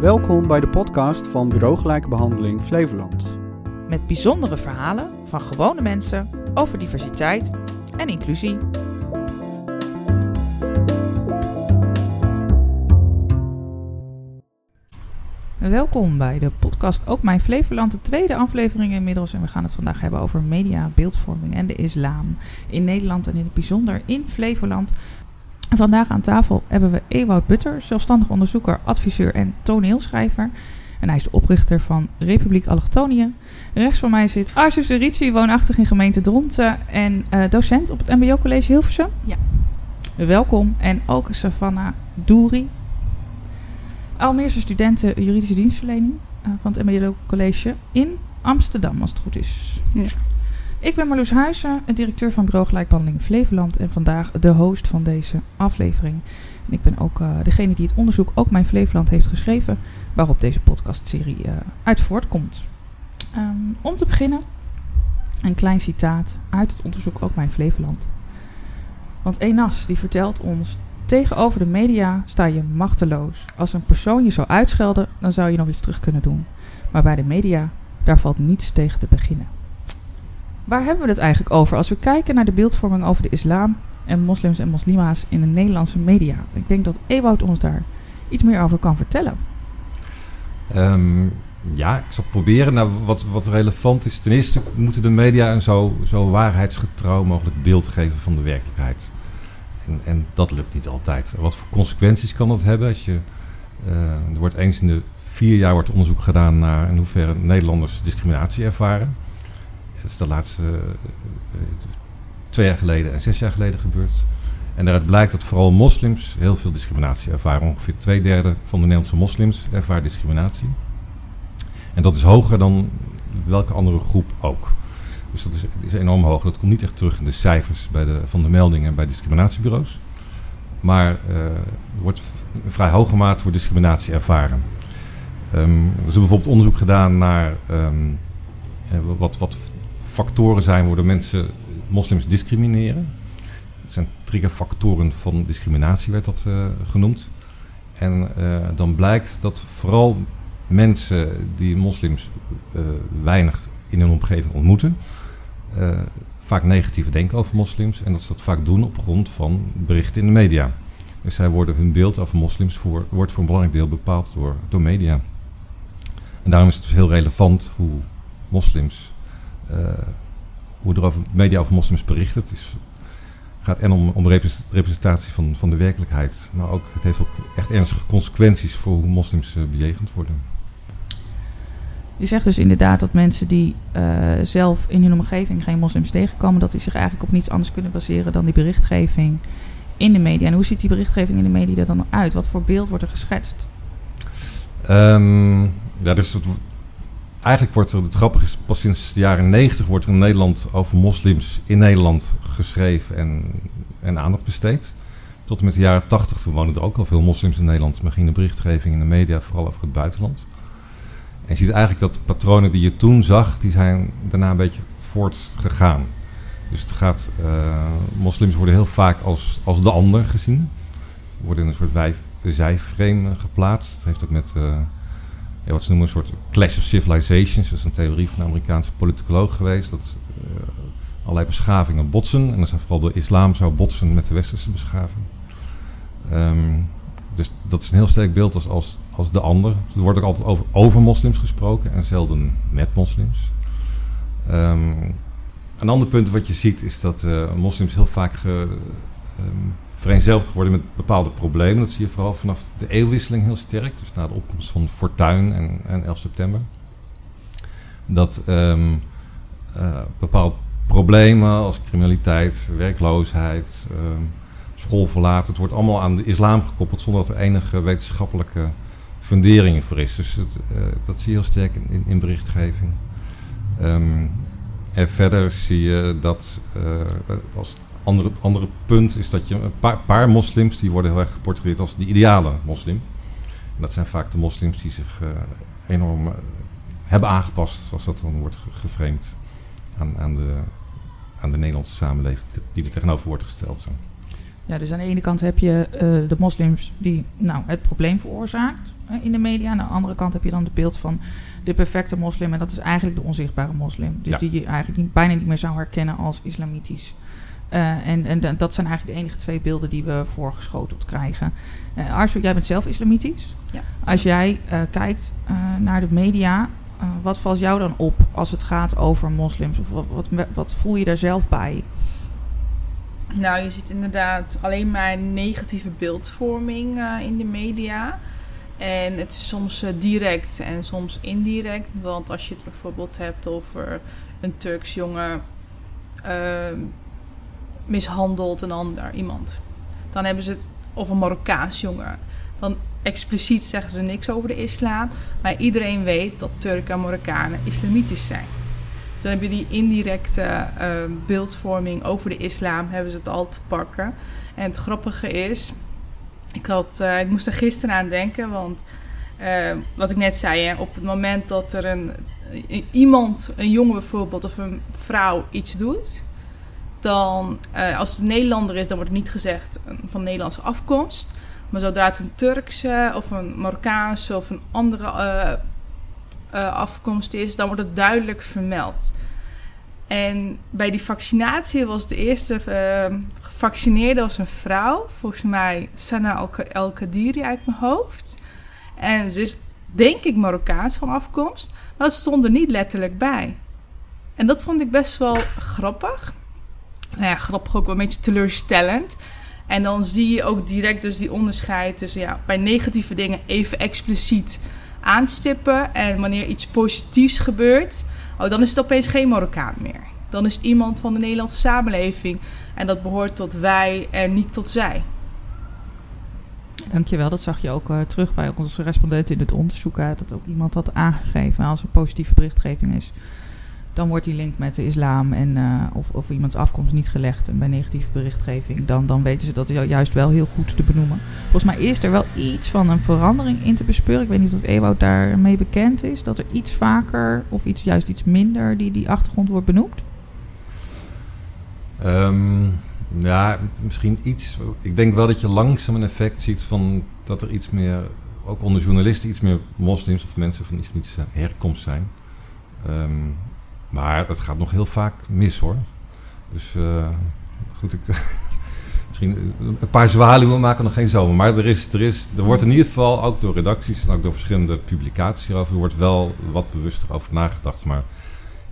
Welkom bij de podcast van Bureau Gelijke Behandeling Flevoland. Met bijzondere verhalen van gewone mensen over diversiteit en inclusie. Welkom bij de podcast Ook Mijn Flevoland, de tweede aflevering inmiddels. En we gaan het vandaag hebben over media, beeldvorming en de islam in Nederland en in het bijzonder in Flevoland. Vandaag aan tafel hebben we Ewout Butter, zelfstandig onderzoeker, adviseur en toneelschrijver. En hij is de oprichter van Republiek Allochtonië. Rechts van mij zit Arzus Ricci, woonachtig in gemeente Dronten en uh, docent op het MBO College Hilversum. Ja. Welkom. En ook Savannah Douri, Almeerse studenten juridische dienstverlening uh, van het MBO College in Amsterdam, als het goed is. Ja. Ik ben Marloes Huizen, directeur van Bureau Gelijkbehandeling Flevoland en vandaag de host van deze aflevering. En ik ben ook uh, degene die het onderzoek Ook Mijn Flevoland heeft geschreven, waarop deze podcastserie uh, uit voortkomt. Um, om te beginnen, een klein citaat uit het onderzoek Ook Mijn Flevoland. Want Enas die vertelt ons, tegenover de media sta je machteloos. Als een persoon je zou uitschelden, dan zou je nog iets terug kunnen doen. Maar bij de media, daar valt niets tegen te beginnen. Waar hebben we het eigenlijk over als we kijken naar de beeldvorming over de islam en moslims en moslima's in de Nederlandse media? Ik denk dat Ewout ons daar iets meer over kan vertellen. Um, ja, ik zal proberen. Nou, wat, wat relevant is, ten eerste moeten de media een zo, zo waarheidsgetrouw mogelijk beeld geven van de werkelijkheid. En, en dat lukt niet altijd. Wat voor consequenties kan dat hebben? Als je, uh, er wordt eens in de vier jaar wordt onderzoek gedaan naar in hoeverre Nederlanders discriminatie ervaren. Dat is de laatste uh, twee jaar geleden en zes jaar geleden gebeurd. En daaruit blijkt dat vooral moslims heel veel discriminatie ervaren. Ongeveer twee derde van de Nederlandse moslims ervaart discriminatie. En dat is hoger dan welke andere groep ook. Dus dat is, is enorm hoog. Dat komt niet echt terug in de cijfers bij de, van de meldingen bij discriminatiebureaus. Maar uh, er wordt in vrij hoge mate voor discriminatie ervaren. Um, er is bijvoorbeeld onderzoek gedaan naar um, wat, wat factoren zijn waardoor mensen moslims discrimineren. Het zijn triggerfactoren van discriminatie, werd dat uh, genoemd. En uh, dan blijkt dat vooral mensen die moslims uh, weinig in hun omgeving ontmoeten, vaak negatief denken over moslims. En dat ze dat vaak doen op grond van berichten in de media. Dus zij worden hun beeld over moslims voor, wordt voor een belangrijk deel bepaald door, door media. En daarom is het dus heel relevant hoe moslims hoe er over media over moslims berichten. Het is, gaat en om, om representatie van, van de werkelijkheid. Maar ook, het heeft ook echt ernstige consequenties voor hoe moslims uh, bejegend worden. Je zegt dus inderdaad dat mensen die uh, zelf in hun omgeving geen moslims tegenkomen, dat die zich eigenlijk op niets anders kunnen baseren dan die berichtgeving in de media. En hoe ziet die berichtgeving in de media er dan uit? Wat voor beeld wordt er geschetst? Um, ja, dus het, eigenlijk wordt er, het grappige is, pas sinds de jaren 90 wordt er in Nederland over moslims in Nederland geschreven en, en aandacht besteed. Tot en met de jaren 80, toen woonden er ook al veel moslims in Nederland, maar ging de berichtgeving in de media vooral over het buitenland. En je ziet eigenlijk dat de patronen die je toen zag, die zijn daarna een beetje voortgegaan. Dus het gaat, uh, moslims worden heel vaak als, als de ander gezien. Worden in een soort wij, zijframe geplaatst. Het heeft ook met... Ja, wat ze noemen een soort clash of civilizations. Dat is een theorie van een Amerikaanse politicoloog geweest. Dat uh, allerlei beschavingen botsen. En dat zijn vooral de islam zou botsen met de westerse beschaving. Um, dus dat is een heel sterk beeld als, als, als de ander. Er wordt ook altijd over, over moslims gesproken en zelden met moslims. Um, een ander punt wat je ziet is dat uh, moslims heel vaak ge, um, vereenzelvigd worden met bepaalde problemen. Dat zie je vooral vanaf de eeuwwisseling heel sterk. Dus na de opkomst van Fortuin en, en 11 september. Dat um, uh, bepaalde problemen als criminaliteit, werkloosheid, um, schoolverlaten... het wordt allemaal aan de islam gekoppeld zonder dat er enige wetenschappelijke fundering voor is. Dus het, uh, dat zie je heel sterk in, in berichtgeving. Um, en verder zie je dat uh, als andere, andere punt is dat je een paar, paar, moslims die worden heel erg geportretteerd als de ideale moslim. En dat zijn vaak de moslims die zich uh, enorm uh, hebben aangepast, zoals dat dan wordt geframed, aan, aan, de, aan de Nederlandse samenleving die er tegenover wordt gesteld. Zo. Ja, dus aan de ene kant heb je eh, de moslims die nou, het probleem veroorzaakt uh, in de media. Aan de andere kant heb je dan het beeld van de perfecte moslim. En dat is eigenlijk de onzichtbare moslim. Dus Ja. die je eigenlijk niet, bijna niet meer zou herkennen als islamitisch. Eh, en, en da- dat zijn eigenlijk de enige twee beelden die we voorgeschoteld krijgen. Arso, jij bent zelf islamitisch. Ja. Als jij eh, kijkt naar de media, wat valt jou dan op als het gaat over moslims? Of wat, wat, wat voel je daar zelf bij? Nou, je ziet inderdaad alleen maar negatieve beeldvorming in de media. En het is soms direct en soms indirect. Want als je het bijvoorbeeld hebt over een Turks jongen ehm, mishandelt een ander iemand. Dan hebben ze het over een Marokkaans jongen. Dan expliciet zeggen ze niks over de islam. Maar iedereen weet dat Turken en Marokkanen islamitisch zijn. Dan heb je die indirecte eh, beeldvorming over de islam, hebben ze het al te pakken. En het grappige is, ik, had, eh, ik moest er gisteren aan denken, want eh, wat ik net zei, hè, op het moment dat er een, iemand, een jongen bijvoorbeeld of een vrouw iets doet, dan eh, als het een Nederlander is, dan wordt het niet gezegd eh, van Nederlandse afkomst. Maar zodra het een Turkse of een Marokkaanse of een andere eh, afkomst is, dan wordt het duidelijk vermeld. En bij die vaccinatie was de eerste gevaccineerde was een vrouw, volgens mij Sana El- El Kadiri uit mijn hoofd. En ze is denk ik Marokkaans van afkomst, maar dat stond er niet letterlijk bij. En dat vond ik best wel grappig. Nou ja, grappig ook wel een beetje teleurstellend. En dan zie je ook direct dus die onderscheid tussen ja, bij negatieve dingen even expliciet aanstippen. En wanneer iets positiefs gebeurt, oh, dan is het opeens geen Marokkaan meer. Dan is het iemand van de Nederlandse samenleving. En dat behoort tot wij en niet tot zij. Dankjewel, dat zag je ook eh, terug bij onze respondenten in het onderzoek. Dat ook iemand had aangegeven als er positieve berichtgeving is. Dan wordt die link met de islam en eh, of, of iemands afkomst niet gelegd. En bij negatieve berichtgeving, dan, dan weten ze dat ju- juist wel heel goed te benoemen. Volgens mij is er wel iets van een verandering in te bespeuren. Ik weet niet of Ewout daarmee bekend is. Dat er iets vaker of iets, juist iets minder die, die achtergrond wordt benoemd. Ehm, ja, misschien iets. Ik denk wel dat je langzaam een effect ziet van dat er iets meer, ook onder journalisten, iets meer moslims of mensen van islamitische herkomst zijn. Ehm, maar dat gaat nog heel vaak mis hoor. Dus eh, goed, ik, misschien een paar zwaluwen maken nog geen zomer. Maar er, is, er, is, er wordt in ieder geval ook door redacties en ook door verschillende publicaties hierover, er wordt wel wat bewuster over nagedacht. Maar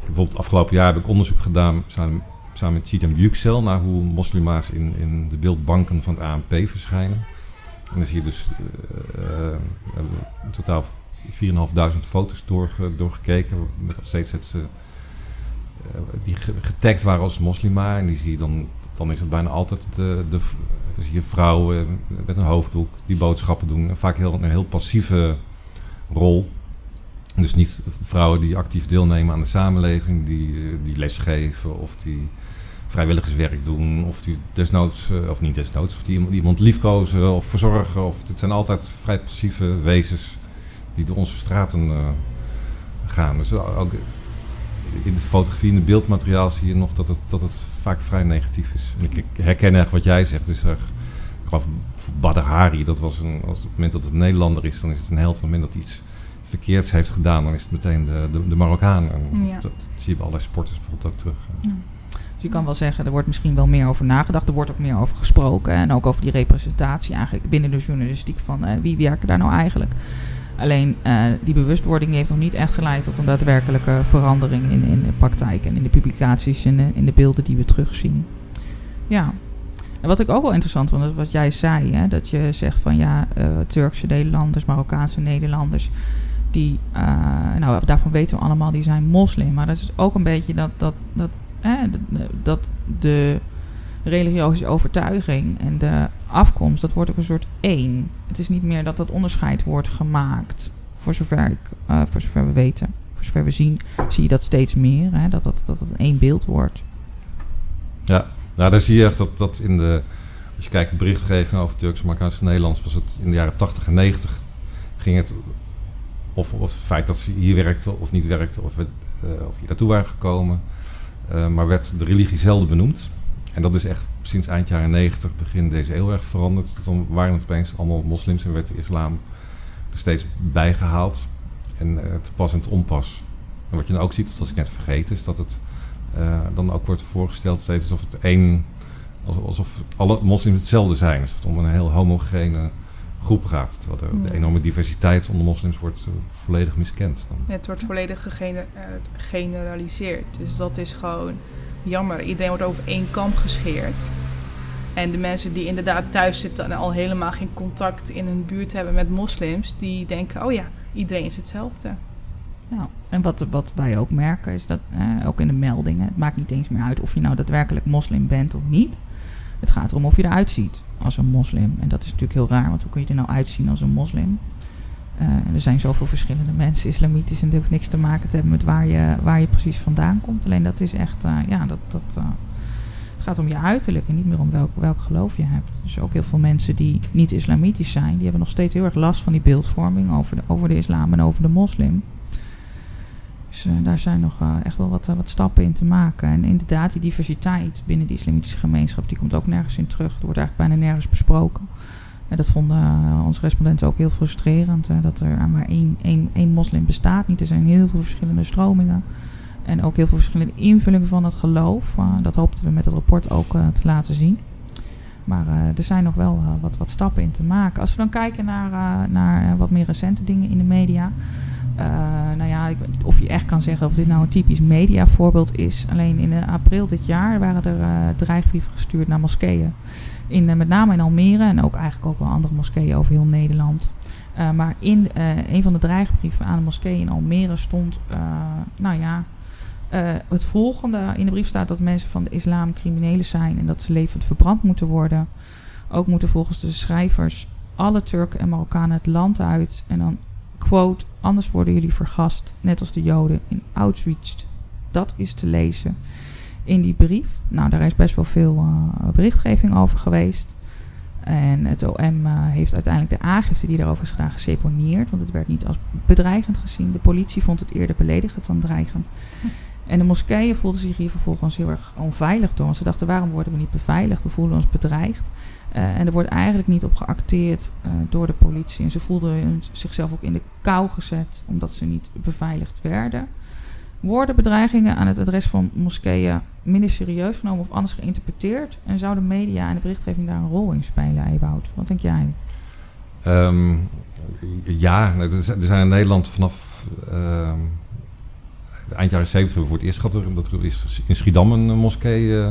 bijvoorbeeld afgelopen jaar heb ik onderzoek gedaan samen, samen met Chidem Yüksel naar hoe moslima's in, in de beeldbanken van het ANP verschijnen. En dan zie je dus eh, eh, hebben in totaal 4.500 foto's doorge, doorgekeken. Met nog steeds het, eh, eh, die ge- getagd waren als moslima. En die zie je dan, dan is het bijna altijd de, de dan zie je vrouwen eh, met een hoofddoek die boodschappen doen. En vaak heel, een heel passieve rol. Dus niet vrouwen die actief deelnemen aan de samenleving, die, eh, die lesgeven of die vrijwilligerswerk doen, of die desnoods, eh, of niet desnoods, of die iemand- liefkozen of verzorgen. Of, het zijn altijd vrij passieve wezens die door onze straten eh, gaan. Dus ook in de fotografie, in het beeldmateriaal zie je nog dat het, dat het vaak vrij negatief is. En ik herken echt wat jij zegt. Dus er, ik geloof Badr Hari, dat was een, als op het moment dat het Nederlander is, dan is het een held. Op het moment dat iets verkeerds heeft gedaan, dan is het meteen de, de, de Marokkaan. En Ja. dat, dat zie je bij allerlei sporters bijvoorbeeld ook terug. Dus je kan wel zeggen, er wordt misschien wel meer over nagedacht. Er wordt ook meer over gesproken. En ook over die representatie eigenlijk binnen de journalistiek. Van eh, wie werken daar nou eigenlijk? Alleen eh, die bewustwording heeft nog niet echt geleid tot een daadwerkelijke verandering in, in de praktijk. En in de publicaties en de, in de beelden die we terugzien. Ja. En wat ik ook wel interessant vond, wat jij zei. Hè, dat je zegt van ja, eh, Turkse Nederlanders, Marokkaanse Nederlanders. Die, eh, nou daarvan weten we allemaal, die zijn moslim. Maar dat is ook een beetje dat, dat, dat hè, dat de religieuze overtuiging en de afkomst, dat wordt ook een soort één. Het is niet meer dat dat onderscheid wordt gemaakt. Voor zover, ik, eh, voor zover we weten, voor zover we zien, zie je dat steeds meer. Hè, dat, dat, dat één beeld wordt. Ja, nou daar zie je echt dat, dat in de... Als je kijkt naar berichtgeving over Turks, Marokkaanse Nederlands... was het in de jaren 80 en 90 ging het... Of, of het feit dat ze hier werkten of niet werkten... of, eh, of hier naartoe waren gekomen... eh, maar werd de religie zelden benoemd. En dat is echt sinds eind jaren 90, begin deze eeuw erg veranderd. Dan waren het opeens allemaal moslims en werd de islam er steeds bijgehaald. En uh, te pas en te onpas. En wat je dan ook ziet, dat was ik net vergeten, is dat het uh, dan ook wordt voorgesteld steeds alsof het één, alsof alle moslims hetzelfde zijn. Alsof het om een heel homogene groep gaat. Terwijl de, de enorme diversiteit onder moslims wordt uh, volledig miskend. Dan. Het wordt volledig gegeneraliseerd. Dus dat is gewoon jammer. Iedereen wordt over één kamp gescheerd. En de mensen die inderdaad thuis zitten en al helemaal geen contact in hun buurt hebben met moslims, die denken, oh ja, iedereen is hetzelfde. Ja, en wat, wat wij ook merken is dat, ook in de meldingen, het maakt niet eens meer uit of je nou daadwerkelijk moslim bent of niet. Het gaat erom of je eruit ziet als een moslim. En dat is natuurlijk heel raar, want hoe kun je er nou uitzien als een moslim? Uh, er zijn zoveel verschillende mensen, islamitisch, en dat hoeft niks te maken te hebben met waar je, waar je precies vandaan komt. Alleen dat is echt, uh, ja, dat, dat, uh, het gaat om je uiterlijk en niet meer om welk, welk geloof je hebt. Dus ook heel veel mensen die niet islamitisch zijn, die hebben nog steeds heel erg last van die beeldvorming over de, over de islam en over de moslim. Dus daar zijn nog echt wel wat, wat stappen in te maken. En inderdaad, die diversiteit binnen de islamitische gemeenschap, die komt ook nergens in terug. Er wordt eigenlijk bijna nergens besproken. En dat vonden uh, onze respondenten ook heel frustrerend. Uh, dat er maar één, één, één moslim bestaat niet. Er zijn heel veel verschillende stromingen. En ook heel veel verschillende invullingen van het geloof. Uh, dat hoopten we met het rapport ook te laten zien. Maar er zijn nog wel wat, wat stappen in te maken. Als we dan kijken naar, naar wat meer recente dingen in de media. Nou ja, ik weet niet of je echt kan zeggen of dit nou een typisch mediavoorbeeld is. Alleen in april dit jaar waren er dreigbrieven gestuurd naar moskeeën in, uh, met name in Almere en ook eigenlijk ook wel andere moskeeën over heel Nederland. Uh, maar in uh, een van de dreigbrieven aan de moskee in Almere stond, nou ja, het volgende. In de brief staat dat mensen van de islam criminelen zijn en dat ze levend verbrand moeten worden. Ook moeten volgens de schrijvers alle Turken en Marokkanen het land uit. En dan, anders worden jullie vergast, net als de Joden in Auschwitz. Dat is te lezen in die brief. Nou, daar is best wel veel uh, berichtgeving over geweest. En het OM uh, heeft uiteindelijk de aangifte die daarover is gedaan geseponeerd. Want het werd niet als bedreigend gezien. De politie vond het eerder beledigend dan dreigend. En de moskeeën voelden zich hier vervolgens heel erg onveilig door. Want ze dachten, waarom worden we niet beveiligd? We voelen ons bedreigd. Uh, en er wordt eigenlijk niet op geacteerd uh, door de politie. En ze voelden zichzelf ook in de kou gezet, omdat ze niet beveiligd werden. Worden bedreigingen aan het adres van moskeeën minder serieus genomen of anders geïnterpreteerd? En zou de media en de berichtgeving daar een rol in spelen, Ewout? Wat denk jij? Um, ja, er zijn in Nederland vanaf uh, eind jaren 70 hebben we voor het eerst gehad dat er is in Schiedam een moskee uh,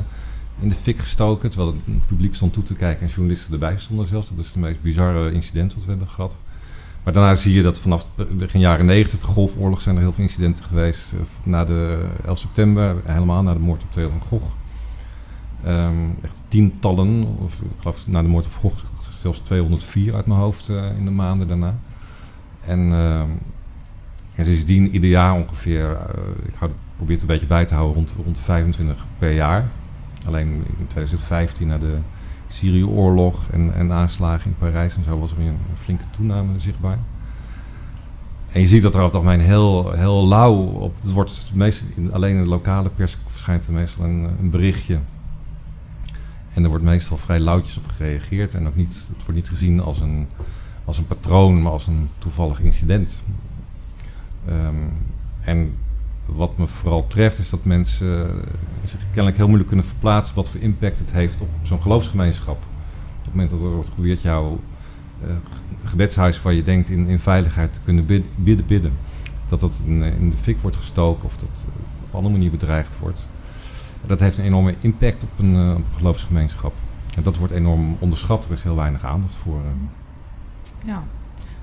in de fik gestoken. Terwijl het publiek stond toe te kijken en journalisten erbij stonden zelfs. Dat is het meest bizarre incident wat we hebben gehad. Maar daarna zie je dat vanaf begin jaren 90, de golfoorlog, zijn er heel veel incidenten geweest. Uh, na de 11 september, helemaal na de moord op Theo van Gogh. Um, echt tientallen, of ik geloof na de moord op Gogh zelfs 204 uit mijn hoofd uh, in de maanden daarna. En, uh, en sindsdien ieder jaar ongeveer, uh, ik probeer het een beetje bij te houden, rond, rond de 25 per jaar. Alleen in 2015 na de Syrië-oorlog en, en aanslagen in Parijs en zo was er weer een, flinke toename zichtbaar. En je ziet dat er over het algemeen heel, heel lauw op. Het wordt meestal in, alleen in de lokale pers verschijnt er meestal een, een, berichtje. En er wordt meestal vrij lauwtjes op gereageerd. En ook niet, het wordt niet gezien als een, als een patroon, maar als een toevallig incident. Um, en wat me vooral treft is dat mensen uh, zich kennelijk heel moeilijk kunnen verplaatsen wat voor impact het heeft op zo'n geloofsgemeenschap. Op het moment dat er wordt geprobeerd jouw uh, gebedshuis waar je denkt in, in veiligheid te kunnen bidden, bidden, bidden. Dat dat in, in, de fik wordt gestoken of dat op andere manier bedreigd wordt. Dat heeft een enorme impact op een, uh, geloofsgemeenschap. En dat wordt enorm onderschat. Er is heel weinig aandacht voor. Ja.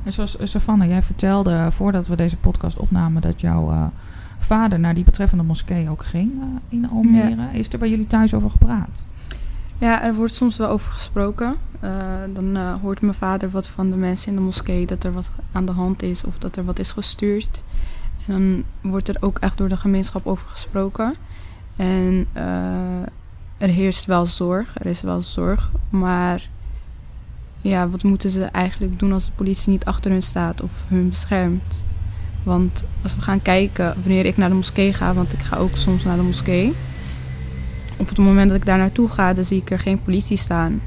En zoals Savannah, jij vertelde voordat we deze podcast opnamen dat jouw vader naar die betreffende moskee ook ging uh, in Almere. Ja. Is er bij jullie thuis over gepraat? Ja, er wordt soms wel over gesproken. Uh, dan uh, hoort mijn vader wat van de mensen in de moskee dat er wat aan de hand is of dat er wat is gestuurd. En dan wordt er ook echt door de gemeenschap over gesproken. En er heerst wel zorg, er is wel zorg. Maar ja, wat moeten ze eigenlijk doen als de politie niet achter hun staat of hun beschermt? Want als we gaan kijken wanneer ik naar de moskee ga, want ik ga ook soms naar de moskee. op het moment dat ik daar naartoe ga, dan zie ik er geen politie staan.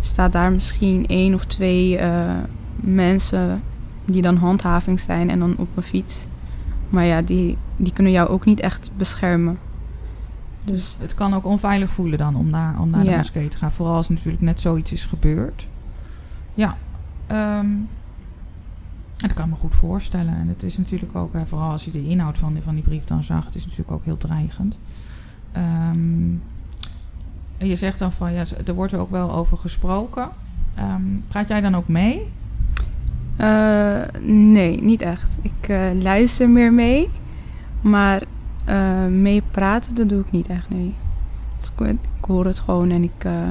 Staat daar misschien één of twee eh, mensen die dan handhaving zijn en dan op een fiets. Maar ja, die, die kunnen jou ook niet echt beschermen. Dus het kan ook onveilig voelen dan om naar, om naar de Ja. moskee te gaan. Vooral als natuurlijk net zoiets is gebeurd. Ja. en dat kan me goed voorstellen. En het is natuurlijk ook, hè, vooral als je de inhoud van die, van die brief dan zag, het is natuurlijk ook heel dreigend. Ehm, en je zegt dan van, ja, er wordt er ook wel over gesproken. Ehm, praat jij dan ook mee? Eh, nee, niet echt. Ik eh, luister meer mee, maar eh, mee praten, dat doe ik niet echt, nee. Ik, hoor het gewoon en ik, eh,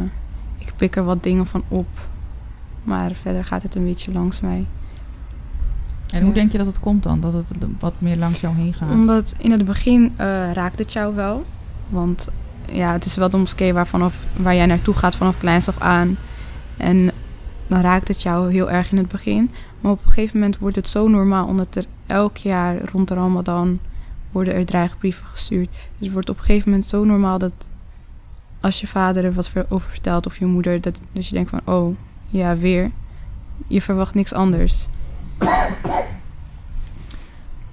ik pik er wat dingen van op. Maar verder gaat het een beetje langs mij. En hoe denk je dat het komt dan? Dat het wat meer langs jou heen gaat? Omdat in het begin eh, raakt het jou wel. Want ja, het is wel de moskee waar, vanaf, waar jij naartoe gaat vanaf kleins af aan. En dan raakt het jou heel erg in het begin. Maar op een gegeven moment wordt het zo normaal. Omdat er elk jaar rond de Ramadan worden er dreigbrieven gestuurd. Dus het wordt op een gegeven moment zo normaal dat als je vader er wat ver- over vertelt of je moeder, dat, dat je denkt van oh ja, weer. Je verwacht niks anders.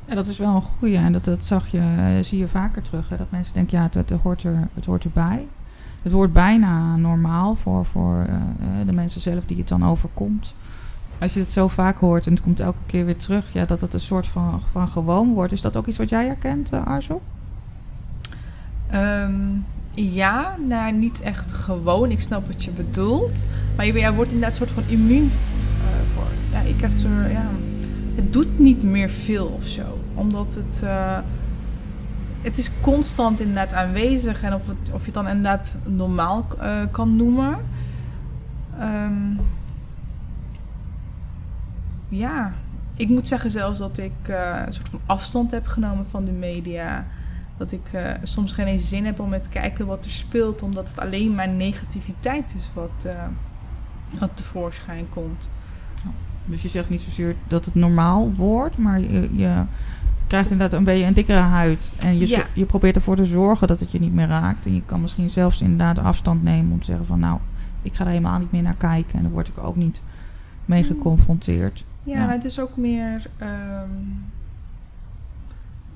Ja, dat is wel een goeie. En dat, dat zag je, eh, zie je vaker terug. Hè? Dat mensen denken, ja, het, hoort er, het hoort erbij. Het wordt bijna normaal voor, voor eh, eh, de mensen zelf die het dan overkomt. Als je het zo vaak hoort en het komt elke keer weer terug, ja, dat het een soort van, van gewoon wordt. Is dat ook iets wat jij herkent, uh, Arzo? Ehm, ja, nou niet echt gewoon. Ik snap wat je bedoelt. Maar je, wordt inderdaad een soort van immuun Ja, je krijgt zo, ja, het doet niet meer veel of zo. Omdat het, eh, het is constant inderdaad aanwezig. En of, het, of je het dan inderdaad normaal eh, kan noemen. Ehm, ja, ik moet zeggen zelfs dat ik eh, een soort van afstand heb genomen van de media. Dat ik soms geen eens zin heb om te kijken wat er speelt, omdat het alleen maar negativiteit is wat, eh, wat tevoorschijn komt. Dus je zegt niet zozeer dat het normaal wordt, maar je, je krijgt inderdaad een beetje een dikkere huid. En je, Ja. je probeert ervoor te zorgen dat het je niet meer raakt. En je kan misschien zelfs inderdaad afstand nemen om te zeggen van nou, ik ga er helemaal niet meer naar kijken. En dan word ik ook niet mee Hmm. geconfronteerd. Ja, het is ook meer. ehm,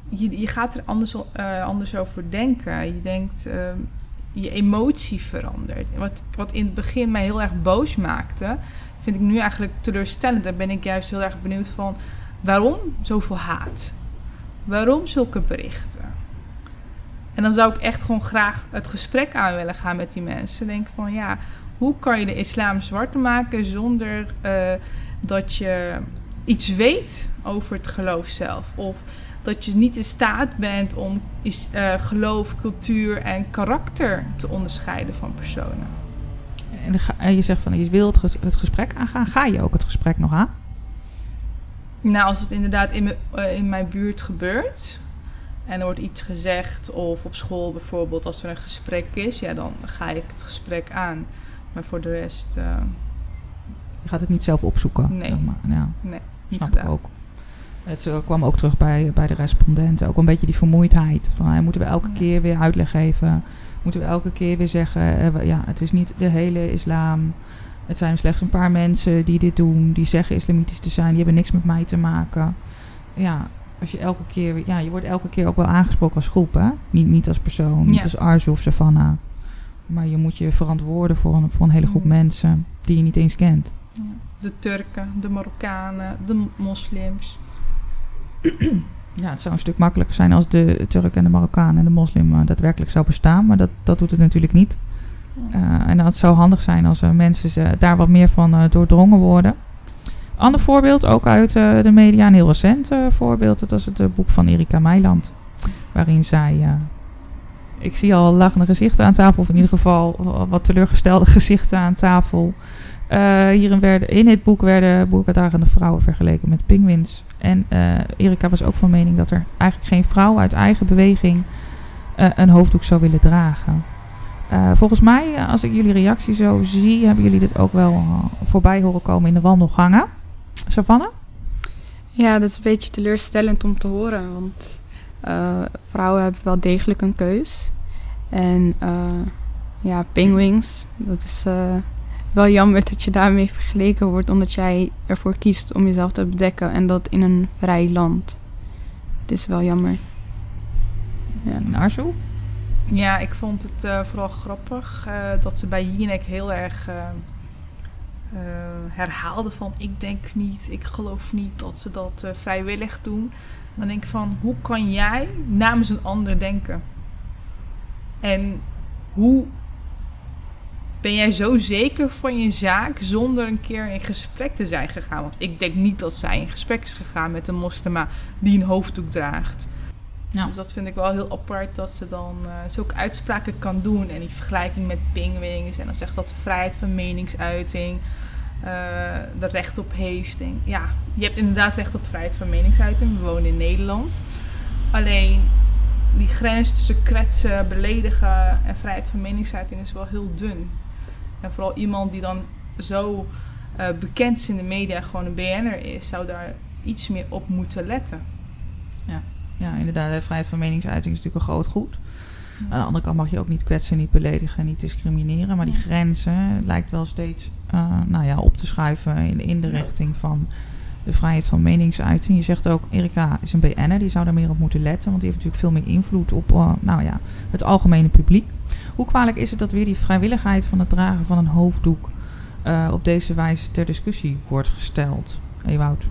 je, je gaat er anders, eh, anders over denken. Je denkt. ehm, je emotie verandert. Wat, wat in het begin mij heel erg boos maakte, vind ik nu eigenlijk teleurstellend. Daar ben ik juist heel erg benieuwd van. Waarom zoveel haat? Waarom zulke berichten? En dan zou ik echt gewoon graag het gesprek aan willen gaan met die mensen. Denken van ja, hoe kan je de islam zwart maken zonder eh, dat je iets weet over het geloof zelf? Of dat je niet in staat bent om is, eh, geloof, cultuur en karakter te onderscheiden van personen. En, dan ga- en je zegt van je wil het, ges- het gesprek aangaan. Ga je ook het gesprek nog aan? Nou, als het inderdaad in, me- eh, in mijn buurt gebeurt en er wordt iets gezegd, of op school bijvoorbeeld, als er een gesprek is, ja, dan ga ik het gesprek aan. Maar voor de rest, eh, Je gaat het niet zelf opzoeken. Nee. zeg maar. Ja. nee, Snap ik ook. Het eh, kwam ook terug bij, bij de respondenten. Ook een beetje die vermoeidheid. Van, moeten we elke Ja. keer weer uitleg geven? Moeten we elke keer weer zeggen... eh, ja, het is niet de hele islam. Het zijn slechts een paar mensen die dit doen. Die zeggen islamitisch te zijn. Die hebben niks met mij te maken. Ja, als je elke keer... Ja, je wordt elke keer ook wel aangesproken als groep, hè? Niet, niet als persoon. Niet als Arzu of Savannah. Maar je moet je verantwoorden voor een, voor een hele groep Mm. mensen... die je niet eens kent. Ja. De Turken, de Marokkanen, de moslims. Ja, het zou een stuk makkelijker zijn als de Turk en de Marokkaan en de moslim eh, daadwerkelijk zou bestaan. Maar dat, dat doet het natuurlijk niet. Eh, en dat zou handig zijn als mensen ze daar wat meer van eh, doordrongen worden. Ander voorbeeld, ook uit eh, de media, een heel recent eh, voorbeeld. Dat was het eh, boek van Erika Meiland. Waarin zij, eh, ik zie al lachende gezichten aan tafel. Of in ieder geval wat teleurgestelde gezichten aan tafel. Eh, hierin werden, in het boek werden boerkadragende vrouwen vergeleken met pinguïns. En eh, Erika was ook van mening dat er eigenlijk geen vrouw uit eigen beweging eh, een hoofddoek zou willen dragen. Eh, volgens mij, als ik jullie reactie zo zie, hebben jullie dit ook wel voorbij horen komen in de wandelgangen. Savannah? Ja, dat is een beetje teleurstellend om te horen. Want vrouwen hebben wel degelijk een keus. En ja, Penguins. Dat is wel jammer dat je daarmee vergeleken wordt, omdat jij ervoor kiest om jezelf te bedekken en dat in een vrij land. Het is wel jammer. Ja. Narsu? Ja, ik vond het eh, vooral grappig eh, dat ze bij Jinek heel erg uh, herhaalde van ik denk niet, ik geloof niet dat ze dat vrijwillig doen. Dan denk ik van hoe kan jij namens een ander denken? En hoe ben jij zo zeker van je zaak zonder een keer in gesprek te zijn gegaan? Want ik denk niet dat zij in gesprek is gegaan met een moslima die een hoofddoek draagt. Ja. Dus dat vind ik wel heel apart dat ze dan uh, zulke uitspraken kan doen. En die vergelijking met pingwings. En dan zegt dat ze vrijheid van meningsuiting uh, er recht op heeft. En ja, je hebt inderdaad recht op vrijheid van meningsuiting. We wonen in Nederland. Alleen die grens tussen kwetsen, beledigen en vrijheid van meningsuiting is wel heel dun. En vooral iemand die dan zo uh, bekend is in de media, gewoon een BN'er is, zou daar iets meer op moeten letten. Ja, ja inderdaad. De vrijheid van meningsuiting is natuurlijk een groot goed. Aan de andere kant mag je ook niet kwetsen, niet beledigen, niet discrimineren. Maar die grenzen lijkt wel steeds uh, nou ja, op te schuiven in, in de richting van de vrijheid van meningsuiting. Je zegt ook, Erika is een BN'er, die zou daar meer op moeten letten. Want die heeft natuurlijk veel meer invloed op uh, nou ja, het algemene publiek. Hoe kwalijk is het dat weer die vrijwilligheid van het dragen van een hoofddoek uh, op deze wijze ter discussie wordt gesteld? Ewout?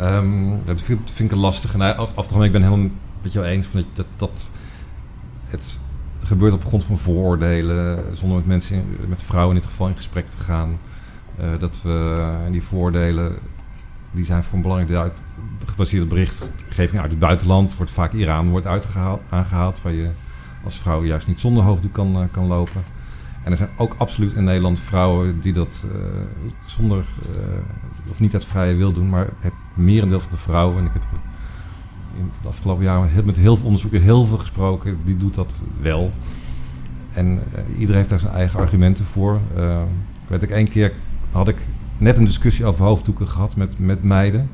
Um, dat vind, vind ik lastig. En af, af ik ben helemaal met jou eens van dat, dat het gebeurt op grond van vooroordelen, zonder met mensen, met vrouwen in dit geval in gesprek te gaan. Uh, dat we die voordelen, die zijn voor een belangrijk deel gebaseerd op berichtgeving uit het buitenland. Wordt vaak Iran wordt uitgehaald, aangehaald, waar je als vrouw juist niet zonder hoofddoek kan, uh, kan lopen. En er zijn ook absoluut in Nederland vrouwen die dat zonder of niet uit vrije wil doen, maar het merendeel van de vrouwen, en ik heb in de afgelopen jaren met heel veel onderzoeken heel veel gesproken, die doet dat wel. En iedereen heeft daar zijn eigen argumenten voor. weet ik één keer had ik net een discussie over hoofddoeken gehad met, met meiden.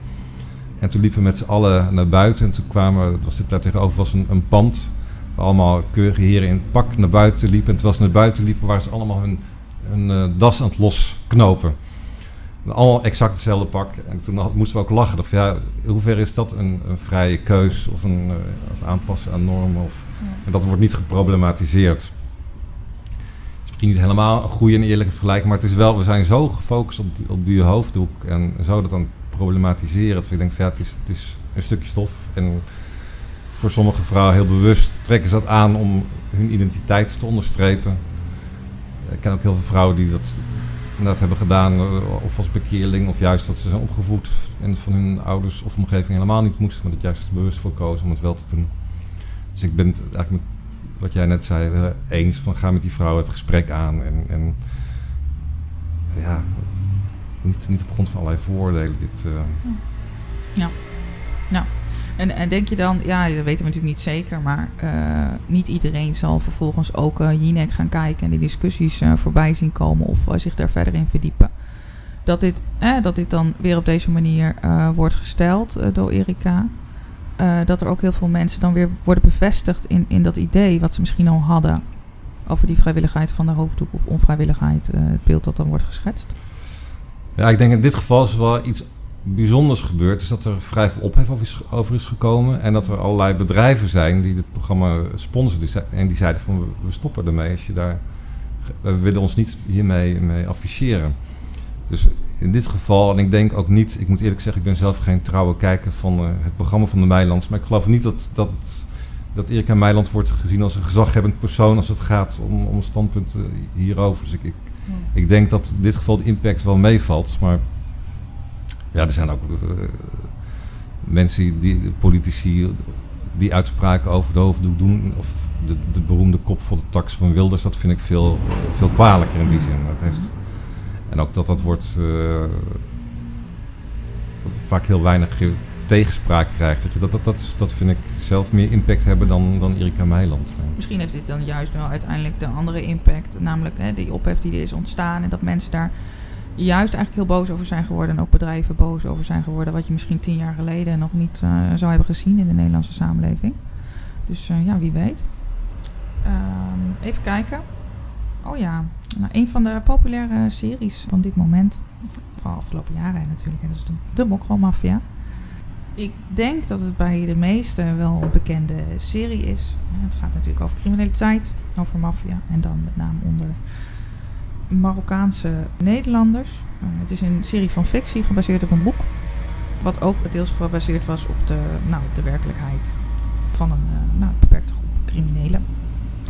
En toen liepen we met z'n allen naar buiten. En toen kwamen, was dit daar tegenover was een, een pand. Waar allemaal keurige heren in pak naar buiten liepen. En terwijl ze naar buiten liepen, waren ze allemaal hun, hun uh, das aan het losknopen. Allemaal exact hetzelfde pak. En toen had, moesten we ook lachen. Of ja, in hoeverre is dat een, een vrije keus of, een, uh, of aanpassen aan normen? Of, ja. En dat wordt niet geproblematiseerd niet helemaal een goede en eerlijke vergelijking, maar het is wel, we zijn zo gefocust op, die, op die hoofddoek en zo dat dan problematiseren. Dat we denken, ja, het is, een stukje stof. En voor sommige vrouwen heel bewust trekken ze dat aan om hun identiteit te onderstrepen. Ik ken ook heel veel vrouwen die dat, dat hebben gedaan, of als bekeerling, of juist dat ze zijn opgevoed en van hun ouders of omgeving helemaal niet moesten, maar dat juist bewust voor kozen om het wel te doen. Dus ik ben het eigenlijk met wat jij net zei, uh, eens van ga met die vrouw het gesprek aan. En, en ja, niet, niet op grond van allerlei vooroordelen. Dit, uh... Ja. ja. En, en denk je dan, ja, dat weten we natuurlijk niet zeker, maar uh, niet iedereen zal vervolgens ook uh, Jinek gaan kijken en die discussies voorbij zien komen of zich daar verder in verdiepen. Dat dit, dat dit dan weer op deze manier wordt gesteld door Erika. Uh, dat er ook heel veel mensen dan weer worden bevestigd in, in dat idee wat ze misschien al hadden over die vrijwilligheid van de hoofddoek of onvrijwilligheid, uh, het beeld dat dan wordt geschetst? Ja, ik denk in dit geval is wel iets bijzonders gebeurd. Is dat er vrij veel ophef over is, over is gekomen. En dat er allerlei bedrijven zijn die dit programma sponsoren. En die zeiden van we stoppen ermee als je daar. We willen ons niet hiermee mee afficheren. Dus in dit geval, en ik denk ook niet, ik moet eerlijk zeggen, ik ben zelf geen trouwe kijker van uh, het programma van de Meilands. Maar ik geloof niet dat, dat, het, dat Erika Meiland wordt gezien als een gezaghebbend persoon als het gaat om, om standpunten hierover. Dus ik, ik, ik, denk dat in dit geval de impact wel meevalt. Maar ja, er zijn ook uh, mensen, die, politici, die uitspraken over de hoofddoek doen. Of de, de beroemde kop voor de tax van Wilders, dat vind ik veel, veel kwalijker in die zin. Het heeft en ook dat dat wordt uh, vaak heel weinig tegenspraak krijgt. Dat, dat, dat, dat, vind ik zelf meer impact hebben dan, dan Erika Meiland. Misschien heeft dit dan juist wel uiteindelijk de andere impact. Namelijk hè, die ophef die er is ontstaan. En dat mensen daar juist eigenlijk heel boos over zijn geworden. En ook bedrijven boos over zijn geworden. Wat je misschien tien jaar geleden nog niet uh, zou hebben gezien in de Nederlandse samenleving. Dus ja, wie weet. Um, even kijken. Oh ja, nou, een van de populaire series van dit moment. Van afgelopen jaren natuurlijk. Dat is de, de Mokro Mafia. Ik denk dat het bij de meesten wel een bekende serie is. Het gaat natuurlijk over criminaliteit, over maffia. En dan met name onder Marokkaanse Nederlanders. Uh, het is een serie van fictie gebaseerd op een boek. Wat ook deels gebaseerd was op de, nou, de werkelijkheid van een uh, nou, beperkte groep criminelen.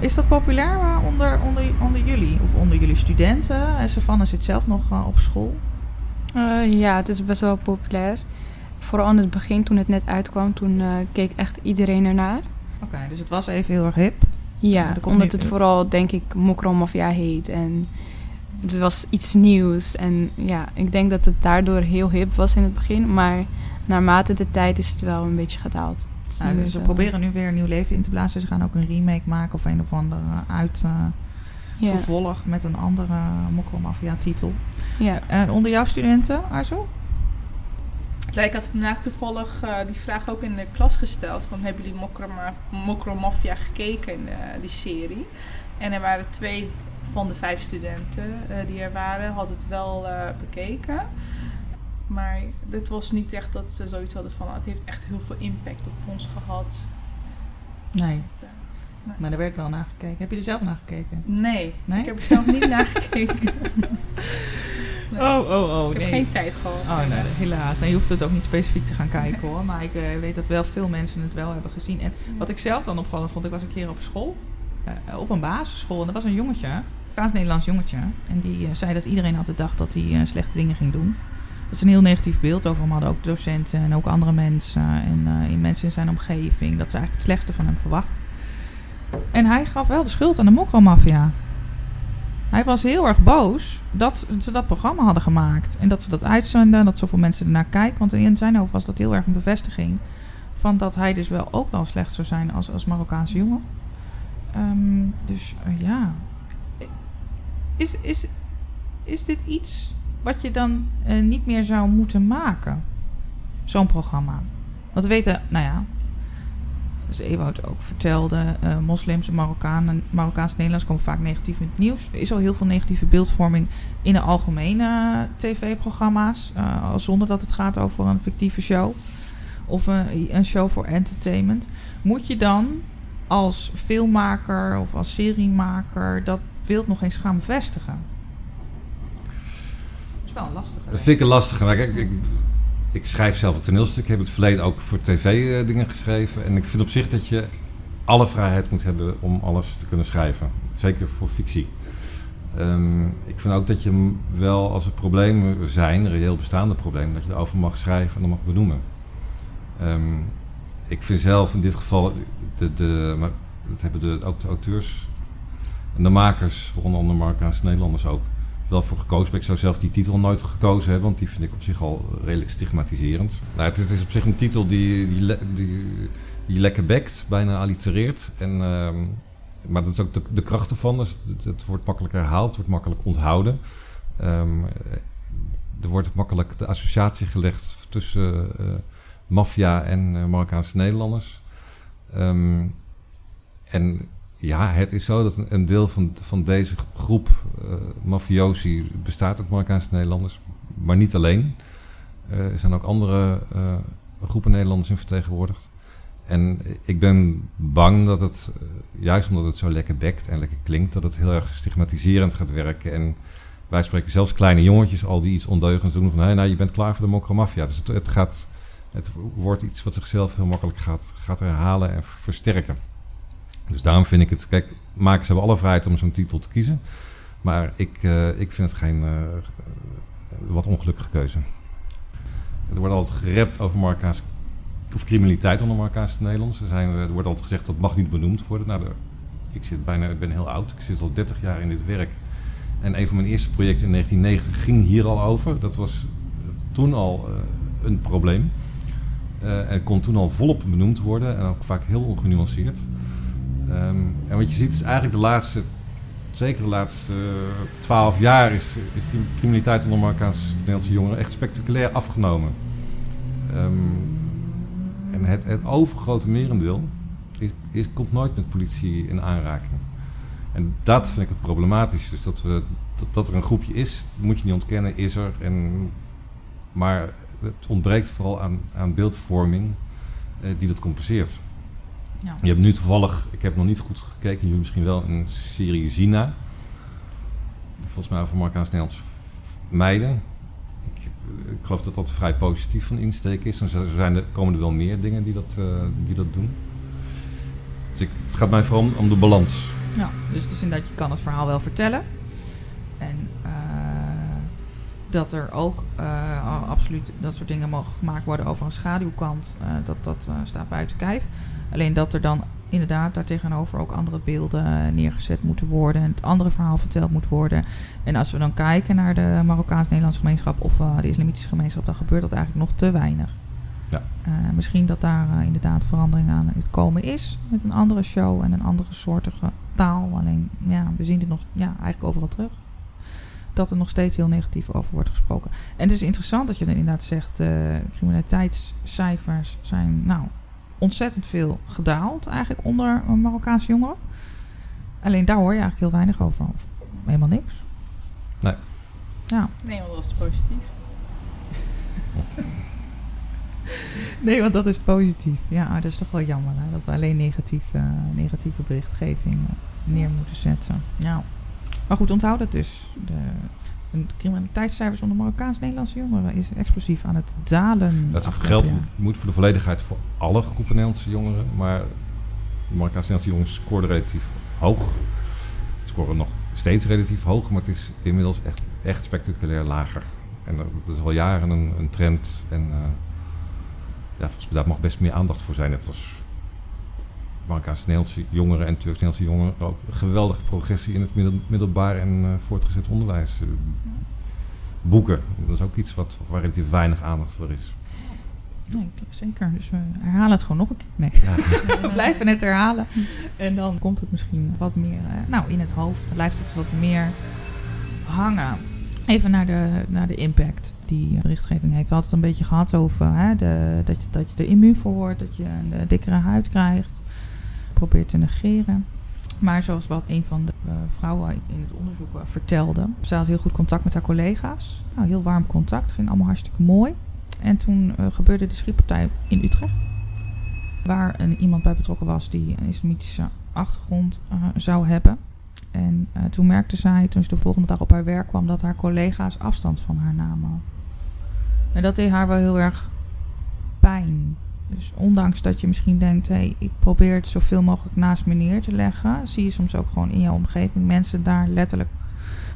Is dat populair uh, onder, onder, onder jullie of onder jullie studenten? En Savannah zit zelf nog uh, op school. ja, het is best wel populair. Vooral in het begin, toen het net uitkwam, toen keek echt iedereen ernaar. Oké, okay, dus het was even heel erg hip. Ja, omdat het vooral, denk ik, Mokro Mafia heet. En het was iets nieuws. En ja, ik denk dat het daardoor heel hip was in het begin. Maar naarmate de tijd is het wel een beetje gedaald. Nou, dus ze uh, proberen nu weer een nieuw leven in te blazen. Ze gaan ook een remake maken of een of andere uit uh, ja. vervolg met een andere Mokro Mafia titel. Ja. En onder jouw studenten, Arzo? Ik had vandaag toevallig uh, die vraag ook in de klas gesteld. Van, hebben jullie Mokro, Mokro Mafia gekeken in die serie? En er waren twee van de vijf studenten uh, die er waren, had het wel uh, bekeken. Maar het was niet echt dat ze zoiets hadden van... het heeft echt heel veel impact op ons gehad. Nee. nee. Maar er werd wel naar gekeken. Heb je er zelf naar gekeken? Nee, nee? ik heb er zelf niet naar gekeken. Nee. Oh, oh, oh. Ik heb nee. geen tijd gehad. Oh, nee, helaas. Nee, je hoeft het ook niet specifiek te gaan kijken hoor. Maar ik uh, weet dat wel veel mensen het wel hebben gezien. En wat ik zelf dan opvallend vond, ik was een keer op school. Uh, op een basisschool. En er was een jongetje, een Frans-Nederlands jongetje. En die uh, zei dat iedereen altijd dacht dat hij slechte dingen ging doen. Dat is een heel negatief beeld over hem hadden. Ook docenten en ook andere mensen. En in mensen in zijn omgeving. Dat ze eigenlijk het slechtste van hem verwacht. En hij gaf wel de schuld aan de mokromafia. Hij was heel erg boos dat ze dat programma hadden gemaakt. En dat ze dat uitzenden, dat zoveel mensen ernaar kijken. Want in zijn hoofd was dat heel erg een bevestiging. Van dat hij dus wel ook wel slecht zou zijn als, als Marokkaanse jongen. Um, dus uh, ja. Is, is, is dit iets wat je dan uh, niet meer zou moeten maken? Zo'n programma. Want we weten, nou ja, dus Ewout ook vertelde, uh, moslims en Marokkanen, Marokkaans-Nederlands komen vaak negatief in het nieuws. Er is al heel veel negatieve beeldvorming in de algemene tv-programma's, uh, zonder dat het gaat over een fictieve show of een, een show voor entertainment. Moet je dan als filmmaker of als seriemaker dat beeld nog eens gaan bevestigen? Wel een lastige. Dat vind ik een lastige. Maar kijk, ik, ik schrijf zelf een toneelstuk. Ik heb het verleden ook voor tv uh, dingen geschreven. En ik vind op zich dat je alle vrijheid moet hebben om alles te kunnen schrijven. Zeker voor fictie. Um, ik vind ook dat je wel, als er problemen zijn, reëel bestaande problemen, dat je erover mag schrijven en dan mag benoemen. Um, ik vind zelf in dit geval, de, de, maar dat hebben de, ook de auteurs en de makers, onder andere Marokkaanse Nederlanders ook, wel voor gekozen. Maar ik zou zelf die titel nooit gekozen hebben, want die vind ik op zich al redelijk stigmatiserend. Nou, het, is op zich een titel die, die, die, die lekker bekt, bijna allitereert. En, uh, maar dat is ook de, de kracht ervan. Dus het, wordt makkelijk herhaald, het wordt makkelijk onthouden. Um, er wordt makkelijk de associatie gelegd tussen uh, maffia en uh, Marokkaanse Nederlanders. Um, en ja, het is zo dat een, deel van, van deze groep uh, mafiosi bestaat uit Marokkaanse Nederlanders, maar niet alleen. Uh, er zijn ook andere uh, groepen Nederlanders in vertegenwoordigd. En ik ben bang dat het, juist omdat het zo lekker bekt en lekker klinkt, dat het heel erg stigmatiserend gaat werken. En wij spreken zelfs kleine jongetjes al die iets ondeugends doen van, hey, nou, je bent klaar voor de mokromafia. Dus het, het, gaat, het wordt iets wat zichzelf heel makkelijk gaat, gaat herhalen en versterken. Dus daarom vind ik het, kijk, makers hebben alle vrijheid om zo'n titel te kiezen. Maar ik, uh, ik vind het geen uh, wat ongelukkige keuze. Er wordt altijd gerept over Marokkaanse of criminaliteit onder Marokkaanse Nederlands. Er, zijn, er wordt altijd gezegd dat mag niet benoemd worden. Nou, ik, zit bijna, ik ben heel oud, ik zit al 30 jaar in dit werk. En een van mijn eerste projecten in 1990 ging hier al over. Dat was toen al een probleem. en kon toen al volop benoemd worden en ook vaak heel ongenuanceerd. Um, en wat je ziet is eigenlijk de laatste, zeker de laatste twaalf uh, jaar, is, is die criminaliteit onder Marokkaanse Nederlandse jongeren echt spectaculair afgenomen. Um, en het, het overgrote merendeel is, komt nooit met politie in aanraking. En dat vind ik het problematisch. Dus dat, we, dat, dat er een groepje is, moet je niet ontkennen, is er. En, maar het ontbreekt vooral aan, aan beeldvorming eh, die dat compenseert. Ja. Je hebt nu toevallig, ik heb nog niet goed gekeken, jullie misschien wel, een serie Zina. Volgens mij over Marokkaans-Nederlandse meiden. Ik, ik geloof dat dat vrij positief van insteek is. En zo zijn er, komen er wel meer dingen die dat, eh, die dat doen. Dus ik, het gaat mij vooral om, om de balans. Ja, dus is inderdaad, je kan het verhaal wel vertellen. En eh, dat er ook eh, absoluut dat soort dingen mogen gemaakt worden over een schaduwkant, dat, dat staat buiten kijf. Alleen dat er dan inderdaad daartegenover ook andere beelden neergezet moeten worden en het andere verhaal verteld moet worden. En als we dan kijken naar de Marokkaans-Nederlandse gemeenschap of eh, de islamitische gemeenschap, dan gebeurt dat eigenlijk nog te weinig. Ja. Eh, misschien dat daar eh, inderdaad verandering aan het komen is met een andere show en een andere soortige taal. Alleen ja, we zien het nog ja, eigenlijk overal terug. Dat er nog steeds heel negatief over wordt gesproken. En het is interessant dat je dan inderdaad zegt, criminaliteitscijfers zijn nou ontzettend veel gedaald eigenlijk onder Marokkaanse jongeren. Alleen daar hoor je eigenlijk heel weinig over. Of helemaal niks. Nee. Ja. Nee, want dat is positief. Nee, want dat is positief. Ja, dat is toch wel jammer hè? dat we alleen negatief, uh, negatieve berichtgeving neer moeten zetten. Ja. Maar goed, onthoud het dus. De, de criminaliteitscijfers onder Marokkaans-Nederlandse jongeren is explosief aan het dalen. Dat geldt moet voor de volledigheid voor alle groepen Nederlandse jongeren. Maar de Marokkaans-Nederlandse jongeren scoren relatief hoog. Scoren nog steeds relatief hoog, maar het is inmiddels echt, echt spectaculair lager. En dat is al jaren een, een trend. En uh, ja, volgens mij daar mag best meer aandacht voor zijn. Net als Marokkaans-Nederlandse jongeren en Turks-Nederlandse jongeren ook geweldige progressie in het middel, middelbaar en uh, voortgezet onderwijs. Uh, boeken, dat is ook iets wat, waar relatief weinig aandacht voor is. Nee, zeker. Dus we herhalen het gewoon nog een keer. Nee, ja. we blijven het herhalen. En dan komt het misschien wat meer uh, nou, in het hoofd. Dan blijft het wat meer hangen. Even naar de, naar de impact die berichtgeving heeft. We hadden het een beetje gehad over hè, de, dat, je, dat je er immuun voor wordt. Dat je een dikkere huid krijgt. Probeert te negeren. Maar zoals wat een van de uh, vrouwen in het onderzoek uh, vertelde. Ze had heel goed contact met haar collega's. Nou, heel warm contact. Ging allemaal hartstikke mooi. En toen uh, gebeurde de schietpartij in Utrecht. Waar een, iemand bij betrokken was die een islamitische achtergrond zou hebben. En toen merkte zij, toen ze de volgende dag op haar werk kwam, dat haar collega's afstand van haar namen. En dat deed haar wel heel erg pijn. Dus ondanks dat je misschien denkt, hé, hey, ik probeer het zoveel mogelijk naast me neer te leggen, zie je soms ook gewoon in jouw omgeving mensen daar letterlijk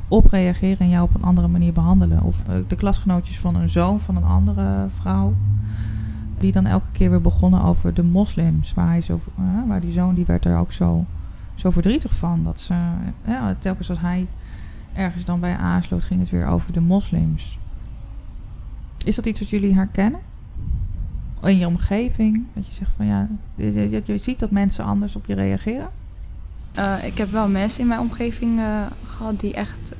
op reageren en jou op een andere manier behandelen. Of uh, de klasgenootjes van een zoon van een andere vrouw. Die dan elke keer weer begonnen over de moslims. Waar, hij zo, uh, waar die zoon die werd er ook zo, zo verdrietig van. Dat ze, ja, telkens als hij ergens dan bij aansloot, ging het weer over de moslims. Is dat iets wat jullie herkennen? In je omgeving? Dat je zegt van ja, je, je, ziet dat mensen anders op je reageren? Uh, ik heb wel mensen in mijn omgeving uh, gehad die echt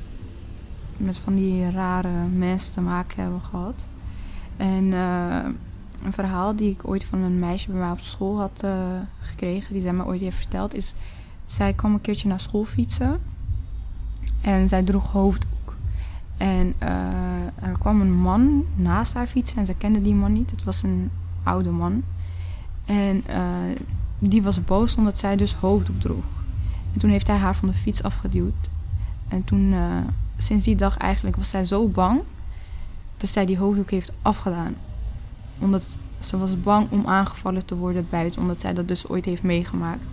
met van die rare mensen te maken hebben gehad. En uh, een verhaal die ik ooit van een meisje bij mij op school had gekregen, die zij me ooit heeft verteld, is zij kwam een keertje naar school fietsen en zij droeg hoofddoek. En er kwam een man naast haar fietsen en ze kende die man niet. Het was een oude man. En die was boos omdat zij dus hoofddoek droeg. En toen heeft hij haar van de fiets afgeduwd. En toen, uh, sinds die dag eigenlijk, was zij zo bang dat zij die hoofddoek heeft afgedaan. Omdat ze was bang om aangevallen te worden buiten, omdat zij dat dus ooit heeft meegemaakt.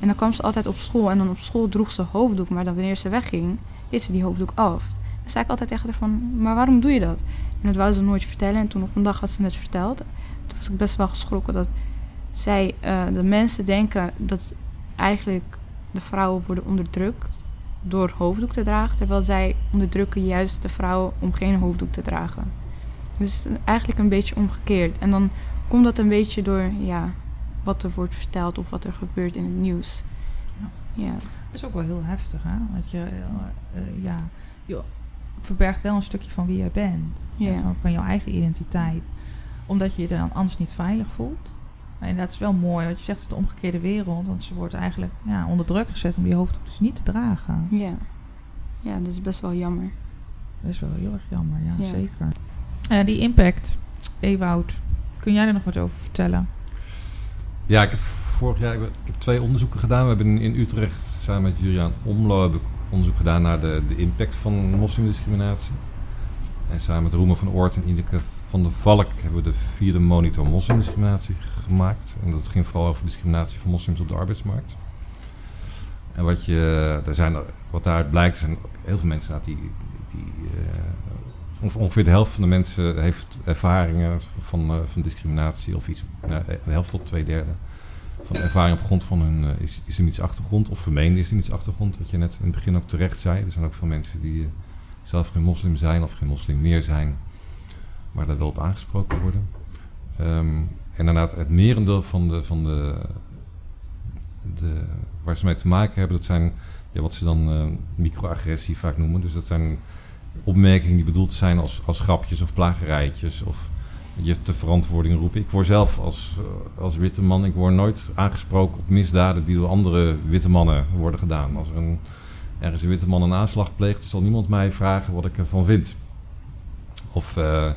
En dan kwam ze altijd op school en dan op school droeg ze hoofddoek, maar dan wanneer ze wegging, deed ze die hoofddoek af. Dan zei ik altijd tegen haar van, maar waarom doe je dat? En dat wou ze nooit vertellen en toen op een dag had ze het verteld. Was ik best wel geschrokken dat zij, uh, de mensen denken dat eigenlijk de vrouwen worden onderdrukt door hoofddoek te dragen, terwijl zij onderdrukken juist de vrouwen om geen hoofddoek te dragen. Dus eigenlijk een beetje omgekeerd. En dan komt dat een beetje door ja, wat er wordt verteld of wat er gebeurt in het nieuws. Ja. ja. Dat is ook wel heel heftig, hè? Want je, uh, uh, ja, je verbergt wel een stukje van wie jij bent. Ja. Van, van jouw eigen identiteit. Omdat je je dan anders niet veilig voelt. Inderdaad, het is wel mooi wat je zegt, het is de omgekeerde wereld. Want ze wordt eigenlijk ja, onder druk gezet om die hoofddoek dus niet te dragen. Ja. Ja, dat is best wel jammer. Dat is wel heel erg jammer, ja, Ja. zeker. Eh, die impact, Ewout, kun jij er nog wat over vertellen? Ja, ik heb vorig jaar ik heb, twee onderzoeken gedaan. We hebben in, in Utrecht samen met Julian Omlo heb ik onderzoek gedaan naar de, de impact van moslimdiscriminatie. En samen met Roemer van Oort en Ineke van der Valk hebben we de vierde monitor moslimdiscriminatie gemaakt. En dat ging vooral over discriminatie van moslims op de arbeidsmarkt. En wat, je, er zijn, wat daaruit blijkt, zijn heel veel mensen die, die eh, onge- ongeveer de helft van de mensen heeft ervaringen van, eh, van discriminatie of iets, nou, de helft tot twee derde van ervaring op grond van hun is, islamitische achtergrond of vermeende islamitische achtergrond, wat je net in het begin ook terecht zei. Er zijn ook veel mensen die zelf geen moslim zijn of geen moslim meer zijn, maar daar wel op aangesproken worden. Ehm, en inderdaad, het merendeel van de, van de, de, waar ze mee te maken hebben, dat zijn ja, wat ze dan eh, microagressie vaak noemen. Dus dat zijn opmerkingen die bedoeld zijn als, als grapjes of plagerijtjes of je te verantwoording roepen. Ik word zelf als, eh, als witte man, ik word nooit aangesproken op misdaden die door andere witte mannen worden gedaan. Als er een, ergens een witte man een aanslag pleegt, zal niemand mij vragen wat ik ervan vind. Of eh,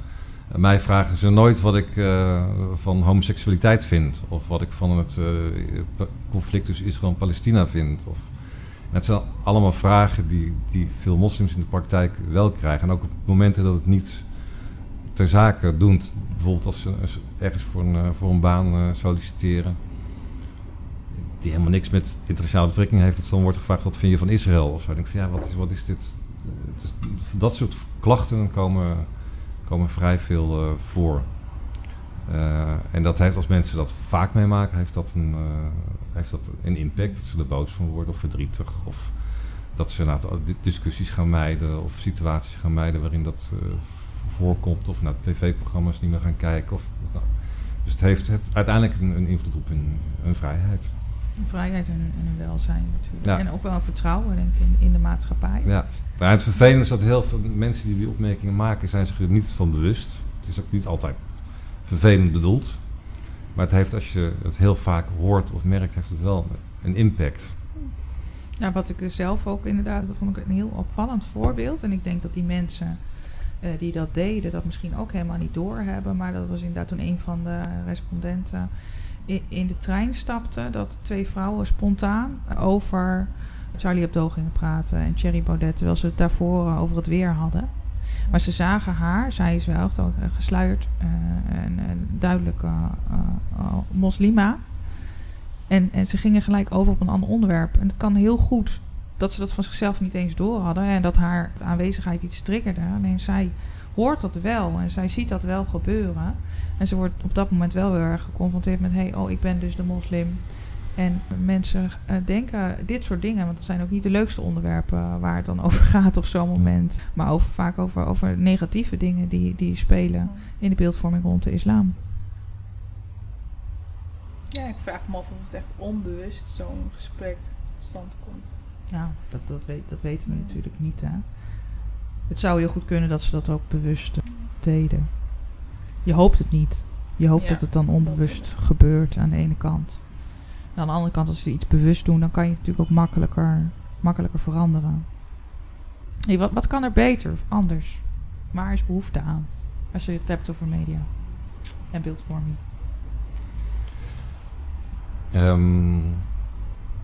mij vragen ze nooit wat ik eh, van homoseksualiteit vind. Of wat ik van het eh, conflict tussen Israël en Palestina vind. Of, het zijn allemaal vragen die, die veel moslims in de praktijk wel krijgen. En ook op momenten dat het niet ter zake doet. Bijvoorbeeld als ze ergens voor een, voor een baan solliciteren. Die helemaal niks met internationale betrekking heeft. Dat dan wordt gevraagd, wat vind je van Israël? Of zo. Dan denk ik van, ja, wat is, wat is dit? Eh, dus dat soort klachten komen, komen vrij veel eh, voor. Eh, en dat heeft, als mensen dat vaak meemaken, heeft dat, een, heeft dat een impact. Dat ze er boos van worden of verdrietig. Of dat ze inderdaad discussies gaan mijden of situaties gaan mijden waarin dat voorkomt. Of naar tv-programma's niet meer gaan kijken. Of, nou, dus het heeft het, uiteindelijk een, een invloed op hun, hun vrijheid. Vrijheid en, hun- en hun welzijn natuurlijk. Ja. En ook wel een vertrouwen, denk ik, in, in de maatschappij. Ja. Maar het vervelende is dat heel veel mensen die die opmerkingen maken, zijn zich er niet van bewust. Het is ook niet altijd vervelend bedoeld. Maar het heeft, als je het heel vaak hoort of merkt, heeft het wel een impact. Ja, wat ik zelf ook inderdaad, dat vond ik een heel opvallend voorbeeld. En ik denk dat die mensen eh, die dat deden, dat misschien ook helemaal niet doorhebben. Maar dat was inderdaad toen een van de respondenten in, de trein stapte. Dat twee vrouwen spontaan over Charlie Hebdo gingen praten en Thierry Baudet. Terwijl ze het daarvoor eh, over het weer hadden. Maar ze zagen haar, zij is wel eh, gesluierd eh, en duidelijk eh, eh, moslima. En, en ze gingen gelijk over op een ander onderwerp. En het kan heel goed dat ze dat van zichzelf niet eens door hadden. En dat haar aanwezigheid iets triggerde. Alleen zij hoort dat wel. En zij ziet dat wel gebeuren. En ze wordt op dat moment wel heel erg geconfronteerd met... hé, hey, oh, ik ben dus de moslim. En mensen eh, denken dit soort dingen... want het zijn ook niet de leukste onderwerpen waar het dan over gaat op zo'n moment. Maar over, vaak over, over negatieve dingen die, die spelen in de beeldvorming rond de islam. Ja, ik vraag me af of het echt onbewust zo'n gesprek tot stand komt. Ja, dat, dat, weet, dat weten we natuurlijk niet. Hè? Het zou heel goed kunnen dat ze dat ook bewust eh, deden. Je hoopt het niet. Je hoopt Ja, dat het dan onbewust gebeurt aan de ene kant. En aan de andere kant, als ze iets bewust doen, dan kan je het natuurlijk ook makkelijker, makkelijker veranderen. Hey, wat, wat kan er beter of anders? Waar is behoefte aan? Als je het hebt over media en beeldvorming. Ehm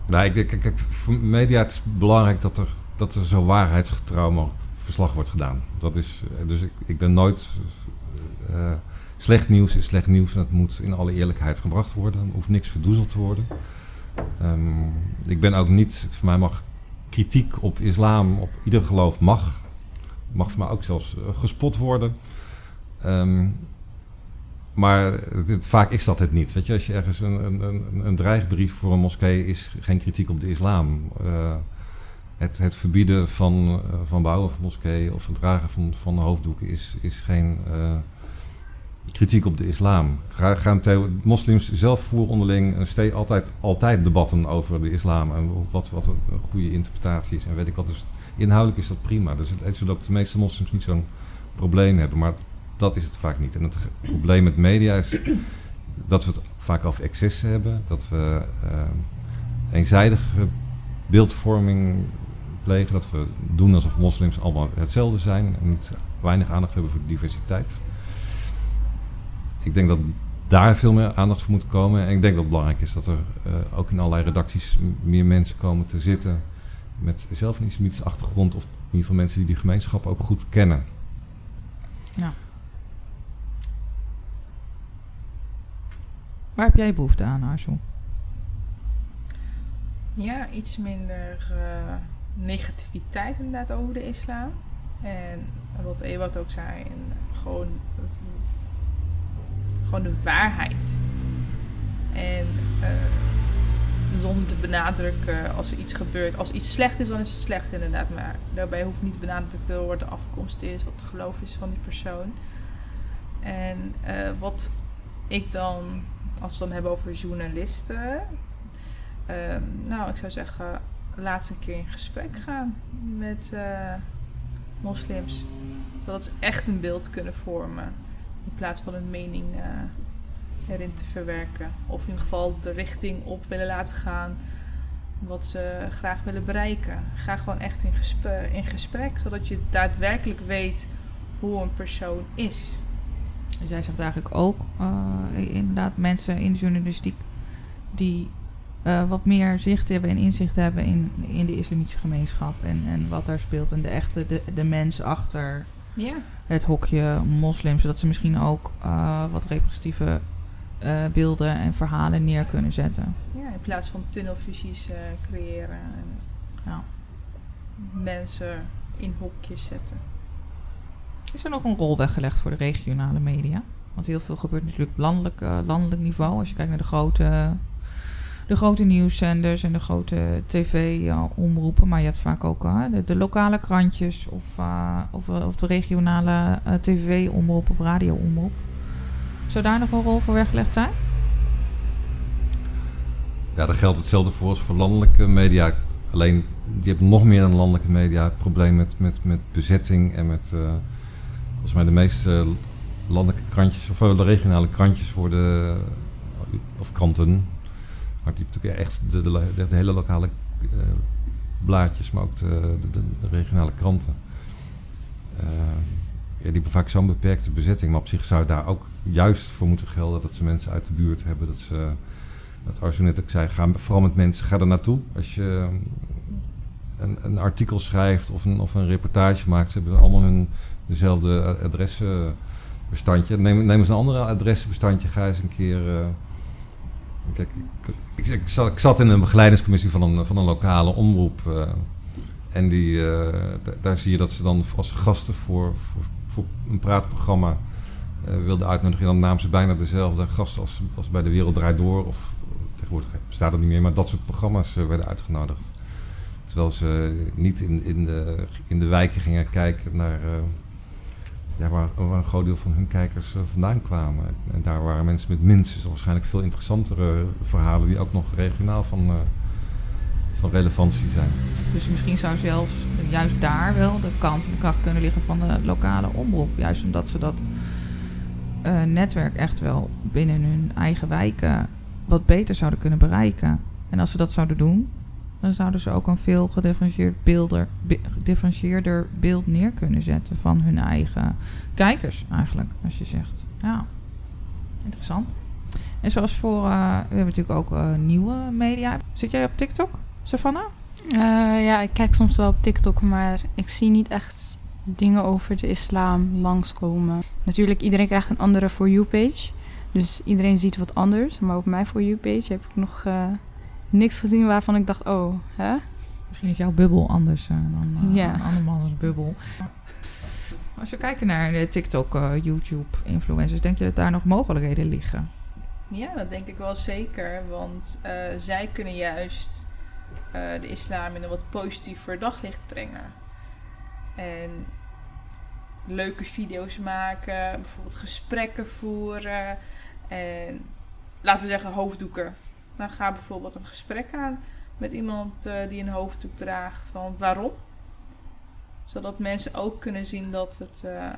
nou, ik, denk- kijk, kijk, voor media het is belangrijk dat er, dat er zo waarheidsgetrouw mogelijk verslag wordt gedaan. Dat is, eh, dus ik, ik ben nooit... eh, slecht nieuws is slecht nieuws en dat moet in alle eerlijkheid gebracht worden. Er hoeft niks verdoezeld te worden. Ehm, ik ben ook niet... Voor mij mag kritiek op islam, op ieder geloof mag. Mag voor mij ook zelfs eh, gespot worden. Ehm, maar dit, vaak is dat het niet. Weet je, als je ergens een, een, een, een dreigbrief voor een moskee is geen kritiek op de islam. Eh, het, verbieden van, eh, van bouwen van moskeeën of het dragen van, van hoofddoeken is, is geen eh, kritiek op de islam. Ga, gaan moslims zelf voeren onderling een ste- altijd, altijd debatten over de islam en wat, wat een goede interpretatie is en weet ik wat. Dus inhoudelijk is dat prima. Dus het is ook de meeste moslims niet zo'n probleem hebben. Maar dat is het vaak niet. En het probleem met media is dat we het vaak over excessen hebben. Dat we eenzijdige beeldvorming plegen. Dat we doen alsof moslims allemaal hetzelfde zijn en niet weinig aandacht hebben voor diversiteit. Ik denk dat daar veel meer aandacht voor moet komen. En ik denk dat het belangrijk is dat er uh, ook in allerlei redacties meer mensen komen te zitten met zelf een islamitische achtergrond. Of in ieder geval mensen die die gemeenschap ook goed kennen. Ja. Waar heb jij behoefte aan, Arzu? Ja, iets minder uh, negativiteit inderdaad over de islam. En wat Ewout ook zei, en gewoon, gewoon de waarheid. En uh, zonder te benadrukken als er iets gebeurt. Als iets slecht is, dan is het slecht inderdaad. Maar daarbij hoeft niet benadrukt te worden de afkomst is, wat het geloof is van die persoon. En uh, wat ik dan, als we het dan hebben over journalisten. Uh, nou, ik zou zeggen, laat ze een keer in gesprek gaan met uh, moslims. Zodat ze echt een beeld kunnen vormen. In plaats van een mening erin te verwerken. Of in ieder geval de richting op willen laten gaan wat ze graag willen bereiken. Ga gewoon echt in gesprek, in gesprek zodat je daadwerkelijk weet hoe een persoon is. Dus jij zegt eigenlijk ook uh, inderdaad mensen in journalistiek die uh, wat meer zicht hebben en inzicht hebben in, in de islamitische gemeenschap en, en wat daar speelt en de echte de, de mens achter ja. het hokje moslim, zodat ze misschien ook uh, wat representatieve uh, beelden en verhalen neer kunnen zetten. Ja, in plaats van tunnelvisies creëren en ja. mensen in hokjes zetten. Is er nog een rol weggelegd voor de regionale media? Want heel veel gebeurt natuurlijk op landelijk, landelijk niveau. Als je kijkt naar de grote, de grote nieuwszenders en de grote tv-omroepen. Maar je hebt vaak ook de, de, lokale krantjes of, of, of, de regionale tv-omroep of radio-omroep. Zou daar nog een rol voor weggelegd zijn? Ja, daar geldt hetzelfde voor als voor landelijke media. Alleen, die hebben nog meer dan landelijke media het probleem met, met, met bezetting en met... Uh, volgens mij de meeste landelijke krantjes, of de regionale krantjes worden... of kranten. Maar die natuurlijk echt de, hele lokale uh, blaadjes, maar ook de, regionale kranten. Uh, ja, die hebben vaak zo'n beperkte bezetting. Maar op zich zou daar ook juist voor moeten gelden dat ze mensen uit de buurt hebben. Dat ze, dat Arzu net ook zei, ga vooral met mensen, ga er naartoe. Als je een, een artikel schrijft of een, of een reportage maakt, ze hebben allemaal hun dezelfde adresbestandje. Neem, eens een andere adresbestandje, ga eens een keer... Kijk, ik, zat, ik, zat, in een begeleidingscommissie van een, van een lokale omroep. Uh, en die, uh, daar zie je dat ze dan als gasten voor, voor, een praatprogramma uh, wilden uitnodigen. Dan namen ze bijna dezelfde gasten als, als bij De Wereld Draait Door. Of tegenwoordig bestaat dat niet meer, maar dat soort programma's werden uitgenodigd. Terwijl ze niet in, in, de, in de wijken gingen kijken naar ja, waar, een groot deel van hun kijkers vandaan kwamen. En daar waren mensen met minstens waarschijnlijk veel interessantere verhalen die ook nog regionaal van van relevantie zijn. Dus misschien zou zelfs juist daar wel de kans en de kracht kunnen liggen van de lokale omroep. Juist omdat ze dat uh, netwerk echt wel binnen hun eigen wijken wat beter zouden kunnen bereiken. En als ze dat zouden doen, dan zouden ze ook een veel gedifferentieerd beelder, be, gedifferentieerder beeld neer kunnen zetten van hun eigen kijkers eigenlijk, als je zegt. Ja, interessant. En zoals voor, uh, we hebben natuurlijk ook uh, nieuwe media. Zit jij op TikTok? Savannah? Uh, ja, ik kijk soms wel op TikTok, maar ik zie niet echt dingen over de islam langskomen. Natuurlijk, iedereen krijgt een andere For You-page. Dus iedereen ziet wat anders. Maar op mijn For You-page heb ik nog niks gezien waarvan ik dacht, oh, hè? Misschien is jouw bubbel anders uh, dan ja. een andermans bubbel. Als we kijken naar de TikTok, YouTube-influencers, denk je dat daar nog mogelijkheden liggen? Ja, dat denk ik wel zeker. Want zij kunnen juist uh, de islam in een wat positiever daglicht brengen. En leuke video's maken, bijvoorbeeld gesprekken voeren. En laten we zeggen hoofddoeken. Dan ga bijvoorbeeld een gesprek aan met iemand uh, die een hoofddoek draagt. Van waarom? Zodat mensen ook kunnen zien dat het, uh,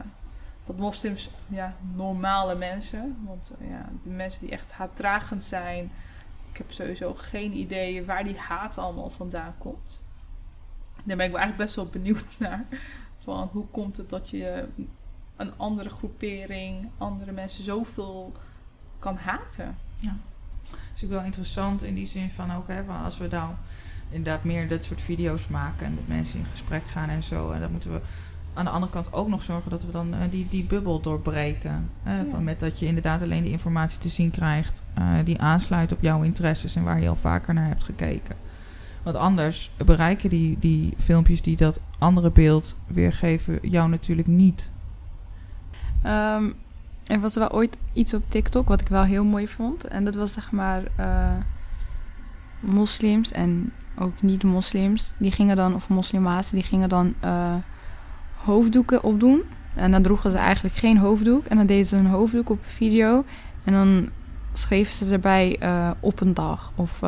dat moslims, ja, normale mensen, want eh, ja, de mensen die echt haatdragend zijn, ik heb sowieso geen idee waar die haat allemaal vandaan komt. Daar ben ik eigenlijk best wel benieuwd naar. Van hoe komt het dat je een andere groepering, andere mensen zoveel kan haten? Dat is ook wel interessant in die zin van ook, hè, als we nou inderdaad meer dat soort video's maken en met mensen in gesprek gaan en zo. En dan moeten we aan de andere kant ook nog zorgen dat we dan eh, die, die bubbel doorbreken. Ja. van met dat je inderdaad alleen de informatie te zien krijgt eh, die aansluit op jouw interesses en waar je al vaker naar hebt gekeken. Want anders bereiken die, die filmpjes die dat andere beeld weergeven jou natuurlijk niet. Ehm, er was wel ooit iets op TikTok wat ik wel heel mooi vond. En dat was zeg maar eh, moslims en ook niet-moslims. Die gingen dan, of moslima's, die gingen dan eh, hoofddoeken opdoen. En dan droegen ze eigenlijk geen hoofddoek. En dan deden ze een hoofddoek op een video. En dan schreven ze erbij eh, op een dag. Of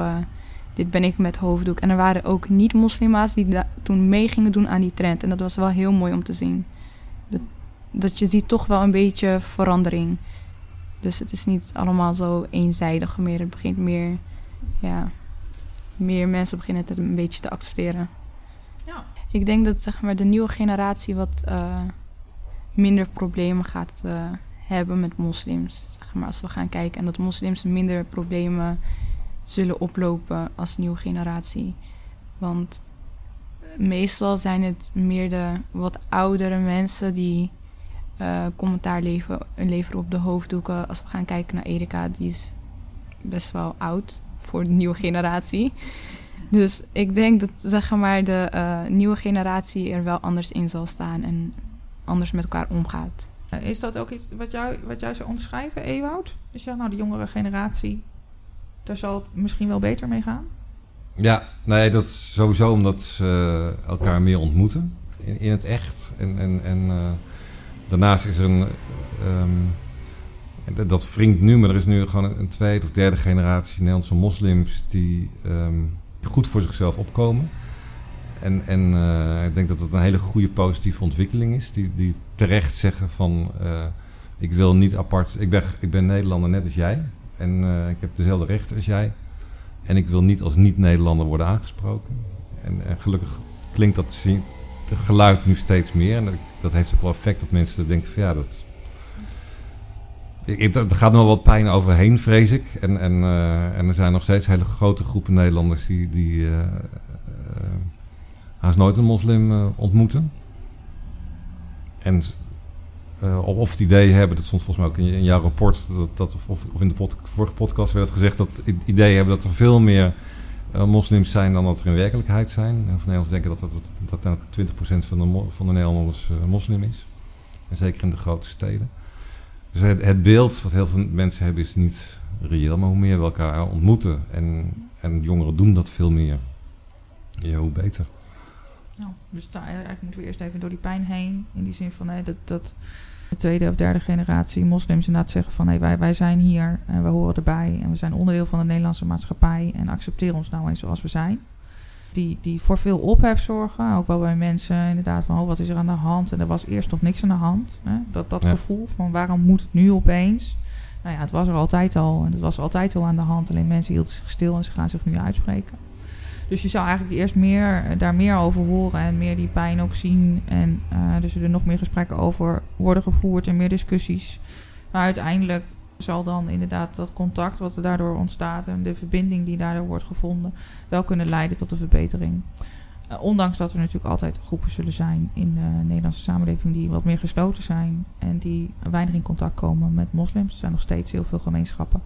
dit ben ik met hoofddoek. En er waren ook niet-moslima's die toen mee gingen doen aan die trend. En dat was wel heel mooi om te zien. Dat, je ziet toch wel een beetje verandering. Dus het is niet allemaal zo eenzijdig meer. Het begint meer, ja, meer mensen beginnen het een beetje te accepteren. Ja. Ik denk dat zeg maar, de nieuwe generatie wat eh, minder problemen gaat eh, hebben met moslims. Zeg maar, als we gaan kijken. En dat moslims minder problemen zullen oplopen als nieuwe generatie. Want meestal zijn het meer de wat oudere mensen die eh, commentaar leveren, leveren op de hoofddoeken. Als we gaan kijken naar Erika, die is best wel oud voor de nieuwe generatie. Dus ik denk dat zeg maar, de eh, nieuwe generatie er wel anders in zal staan en anders met elkaar omgaat. Is dat ook iets wat jou, wat jij zou onderschrijven, Ewout? Dus ja, nou, de jongere generatie, daar zal het misschien wel beter mee gaan? Ja, nee, dat is sowieso omdat ze eh, elkaar meer ontmoeten in, in het echt. En, en, en eh, daarnaast is er een. ehm, dat- wringt nu, maar er is nu gewoon een, tweede of derde generatie Nederlandse moslims die ehm, goed voor zichzelf opkomen. En, en eh, ik denk dat dat een hele goede positieve ontwikkeling is. Die, die terecht zeggen van eh, ik wil niet apart. Ik ben, ik ben Nederlander net als jij. En eh, ik heb dezelfde rechten als jij. En ik wil niet als niet-Nederlander worden aangesproken. En, en gelukkig klinkt dat geluid nu steeds meer. En dat, dat heeft ook wel effect op mensen denken van ja, dat... Ik, er gaat nog wat pijn overheen, vrees ik. En, en, eh, en er zijn nog steeds hele grote groepen Nederlanders die, die eh, haast nooit een moslim ontmoeten. En of het idee hebben, dat stond volgens mij ook in, jouw rapport, dat, dat, of, of in de vorige podcast werd het gezegd, dat het idee hebben dat er veel meer eh, moslims zijn dan dat er in werkelijkheid zijn. En van Nederlanders denken dat, dat, dat, dat nou 20% van de, van de Nederlanders eh, moslim is. En zeker in de grote steden. Dus het, beeld wat heel veel mensen hebben is niet reëel, maar hoe meer we elkaar ontmoeten. En, en jongeren doen dat veel meer. Ja, hoe beter. Nou, dus daar, eigenlijk moeten we eerst even door die pijn heen. In die zin van hè, dat, dat de tweede of derde generatie moslims inderdaad zeggen van... Hé, wij, wij zijn hier en we horen erbij en we zijn onderdeel van de Nederlandse maatschappij... en accepteer ons nou eens zoals we zijn. Die, die voor veel ophef zorgen, ook wel bij mensen inderdaad van... Oh, wat is er aan de hand? En er was eerst nog niks aan de hand. Hè? Dat, dat Ja. gevoel van waarom moet het nu opeens? Nou ja, het was er altijd al en het was altijd al aan de hand. Alleen mensen hielden zich stil en ze gaan zich nu uitspreken. Dus je zou eigenlijk eerst meer, eh, daar meer over horen en meer die pijn ook zien. En eh dus er nog meer gesprekken over worden gevoerd en meer discussies. Maar uiteindelijk zal dan inderdaad dat contact wat er daardoor ontstaat en de verbinding die daardoor wordt gevonden, wel kunnen leiden tot een verbetering. Eh, ondanks dat er natuurlijk altijd groepen zullen zijn in de Nederlandse samenleving die wat meer gesloten zijn en die weinig in contact komen met moslims. Er zijn nog steeds heel veel gemeenschappen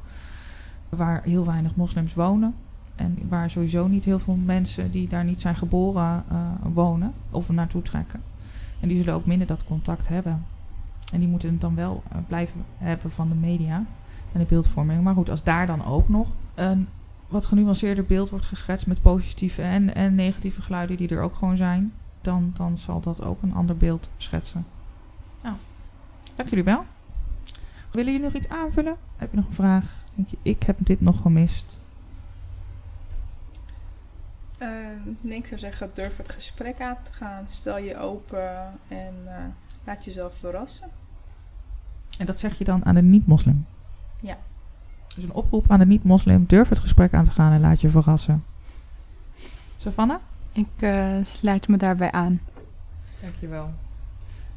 waar heel weinig moslims wonen. En waar sowieso niet heel veel mensen die daar niet zijn geboren eh, wonen of naartoe trekken. En die zullen ook minder dat contact hebben. En die moeten het dan wel eh, blijven hebben van de media en de beeldvorming. Maar goed, als daar dan ook nog een wat genuanceerder beeld wordt geschetst met positieve en, en negatieve geluiden die er ook gewoon zijn, dan, dan zal dat ook een ander beeld schetsen. Nou, dank jullie wel. Willen jullie nog iets aanvullen? Heb je nog een vraag? Denk je, ik heb dit nog gemist. Eh, nee, ik zou zeggen, durf het gesprek aan te gaan. Stel je open en eh, laat jezelf verrassen. En dat zeg je dan aan de niet-moslim? Ja. Dus een oproep aan de niet-moslim. Durf het gesprek aan te gaan en laat je verrassen. Savannah? Ik eh, sluit me daarbij aan. Dankjewel.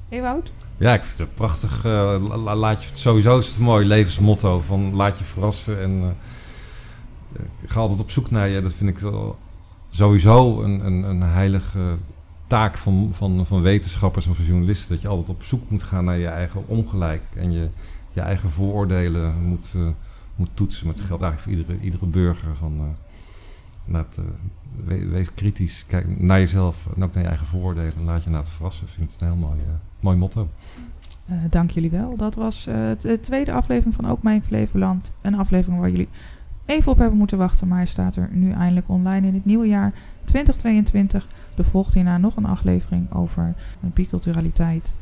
Ewout? Ja, ik vind het prachtig. eh, la- la- laat je, sowieso is het een mooi levensmotto van laat je verrassen. En eh, ik ga altijd op zoek naar je. Dat vind ik wel sowieso een, een, een heilige taak van, van, van wetenschappers en van journalisten. Dat je altijd op zoek moet gaan naar je eigen ongelijk. En je, je eigen vooroordelen moet, eh, moet toetsen. Maar het geldt eigenlijk voor iedere, iedere burger. Van, we- wees kritisch. Kijk naar jezelf en ook naar je eigen vooroordelen. En laat je laten verrassen. Vind het een heel mooi, mooi motto. Dank jullie wel. Dat was de tweede aflevering van Ook Mijn Flevoland. Een aflevering waar jullie even op hebben moeten wachten. Maar hij staat er nu eindelijk online in het nieuwe jaar 2022. Er volgt hierna nog een aflevering over biculturaliteit.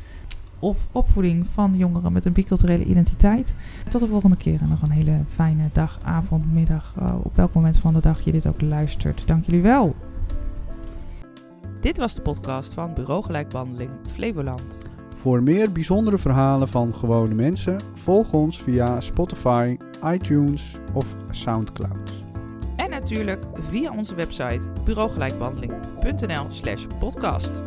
Of opvoeding van jongeren met een biculturele identiteit. Tot de volgende keer en nog een hele fijne dag, avond, middag. eh, op welk moment van de dag je dit ook luistert. Dank jullie wel. Dit was de podcast van Bureau Gelijkbehandeling Flevoland. Voor meer bijzondere verhalen van gewone mensen, volg ons via Spotify, iTunes of Soundcloud. En natuurlijk via onze website bureaugelijkbehandeling.nl slash podcast.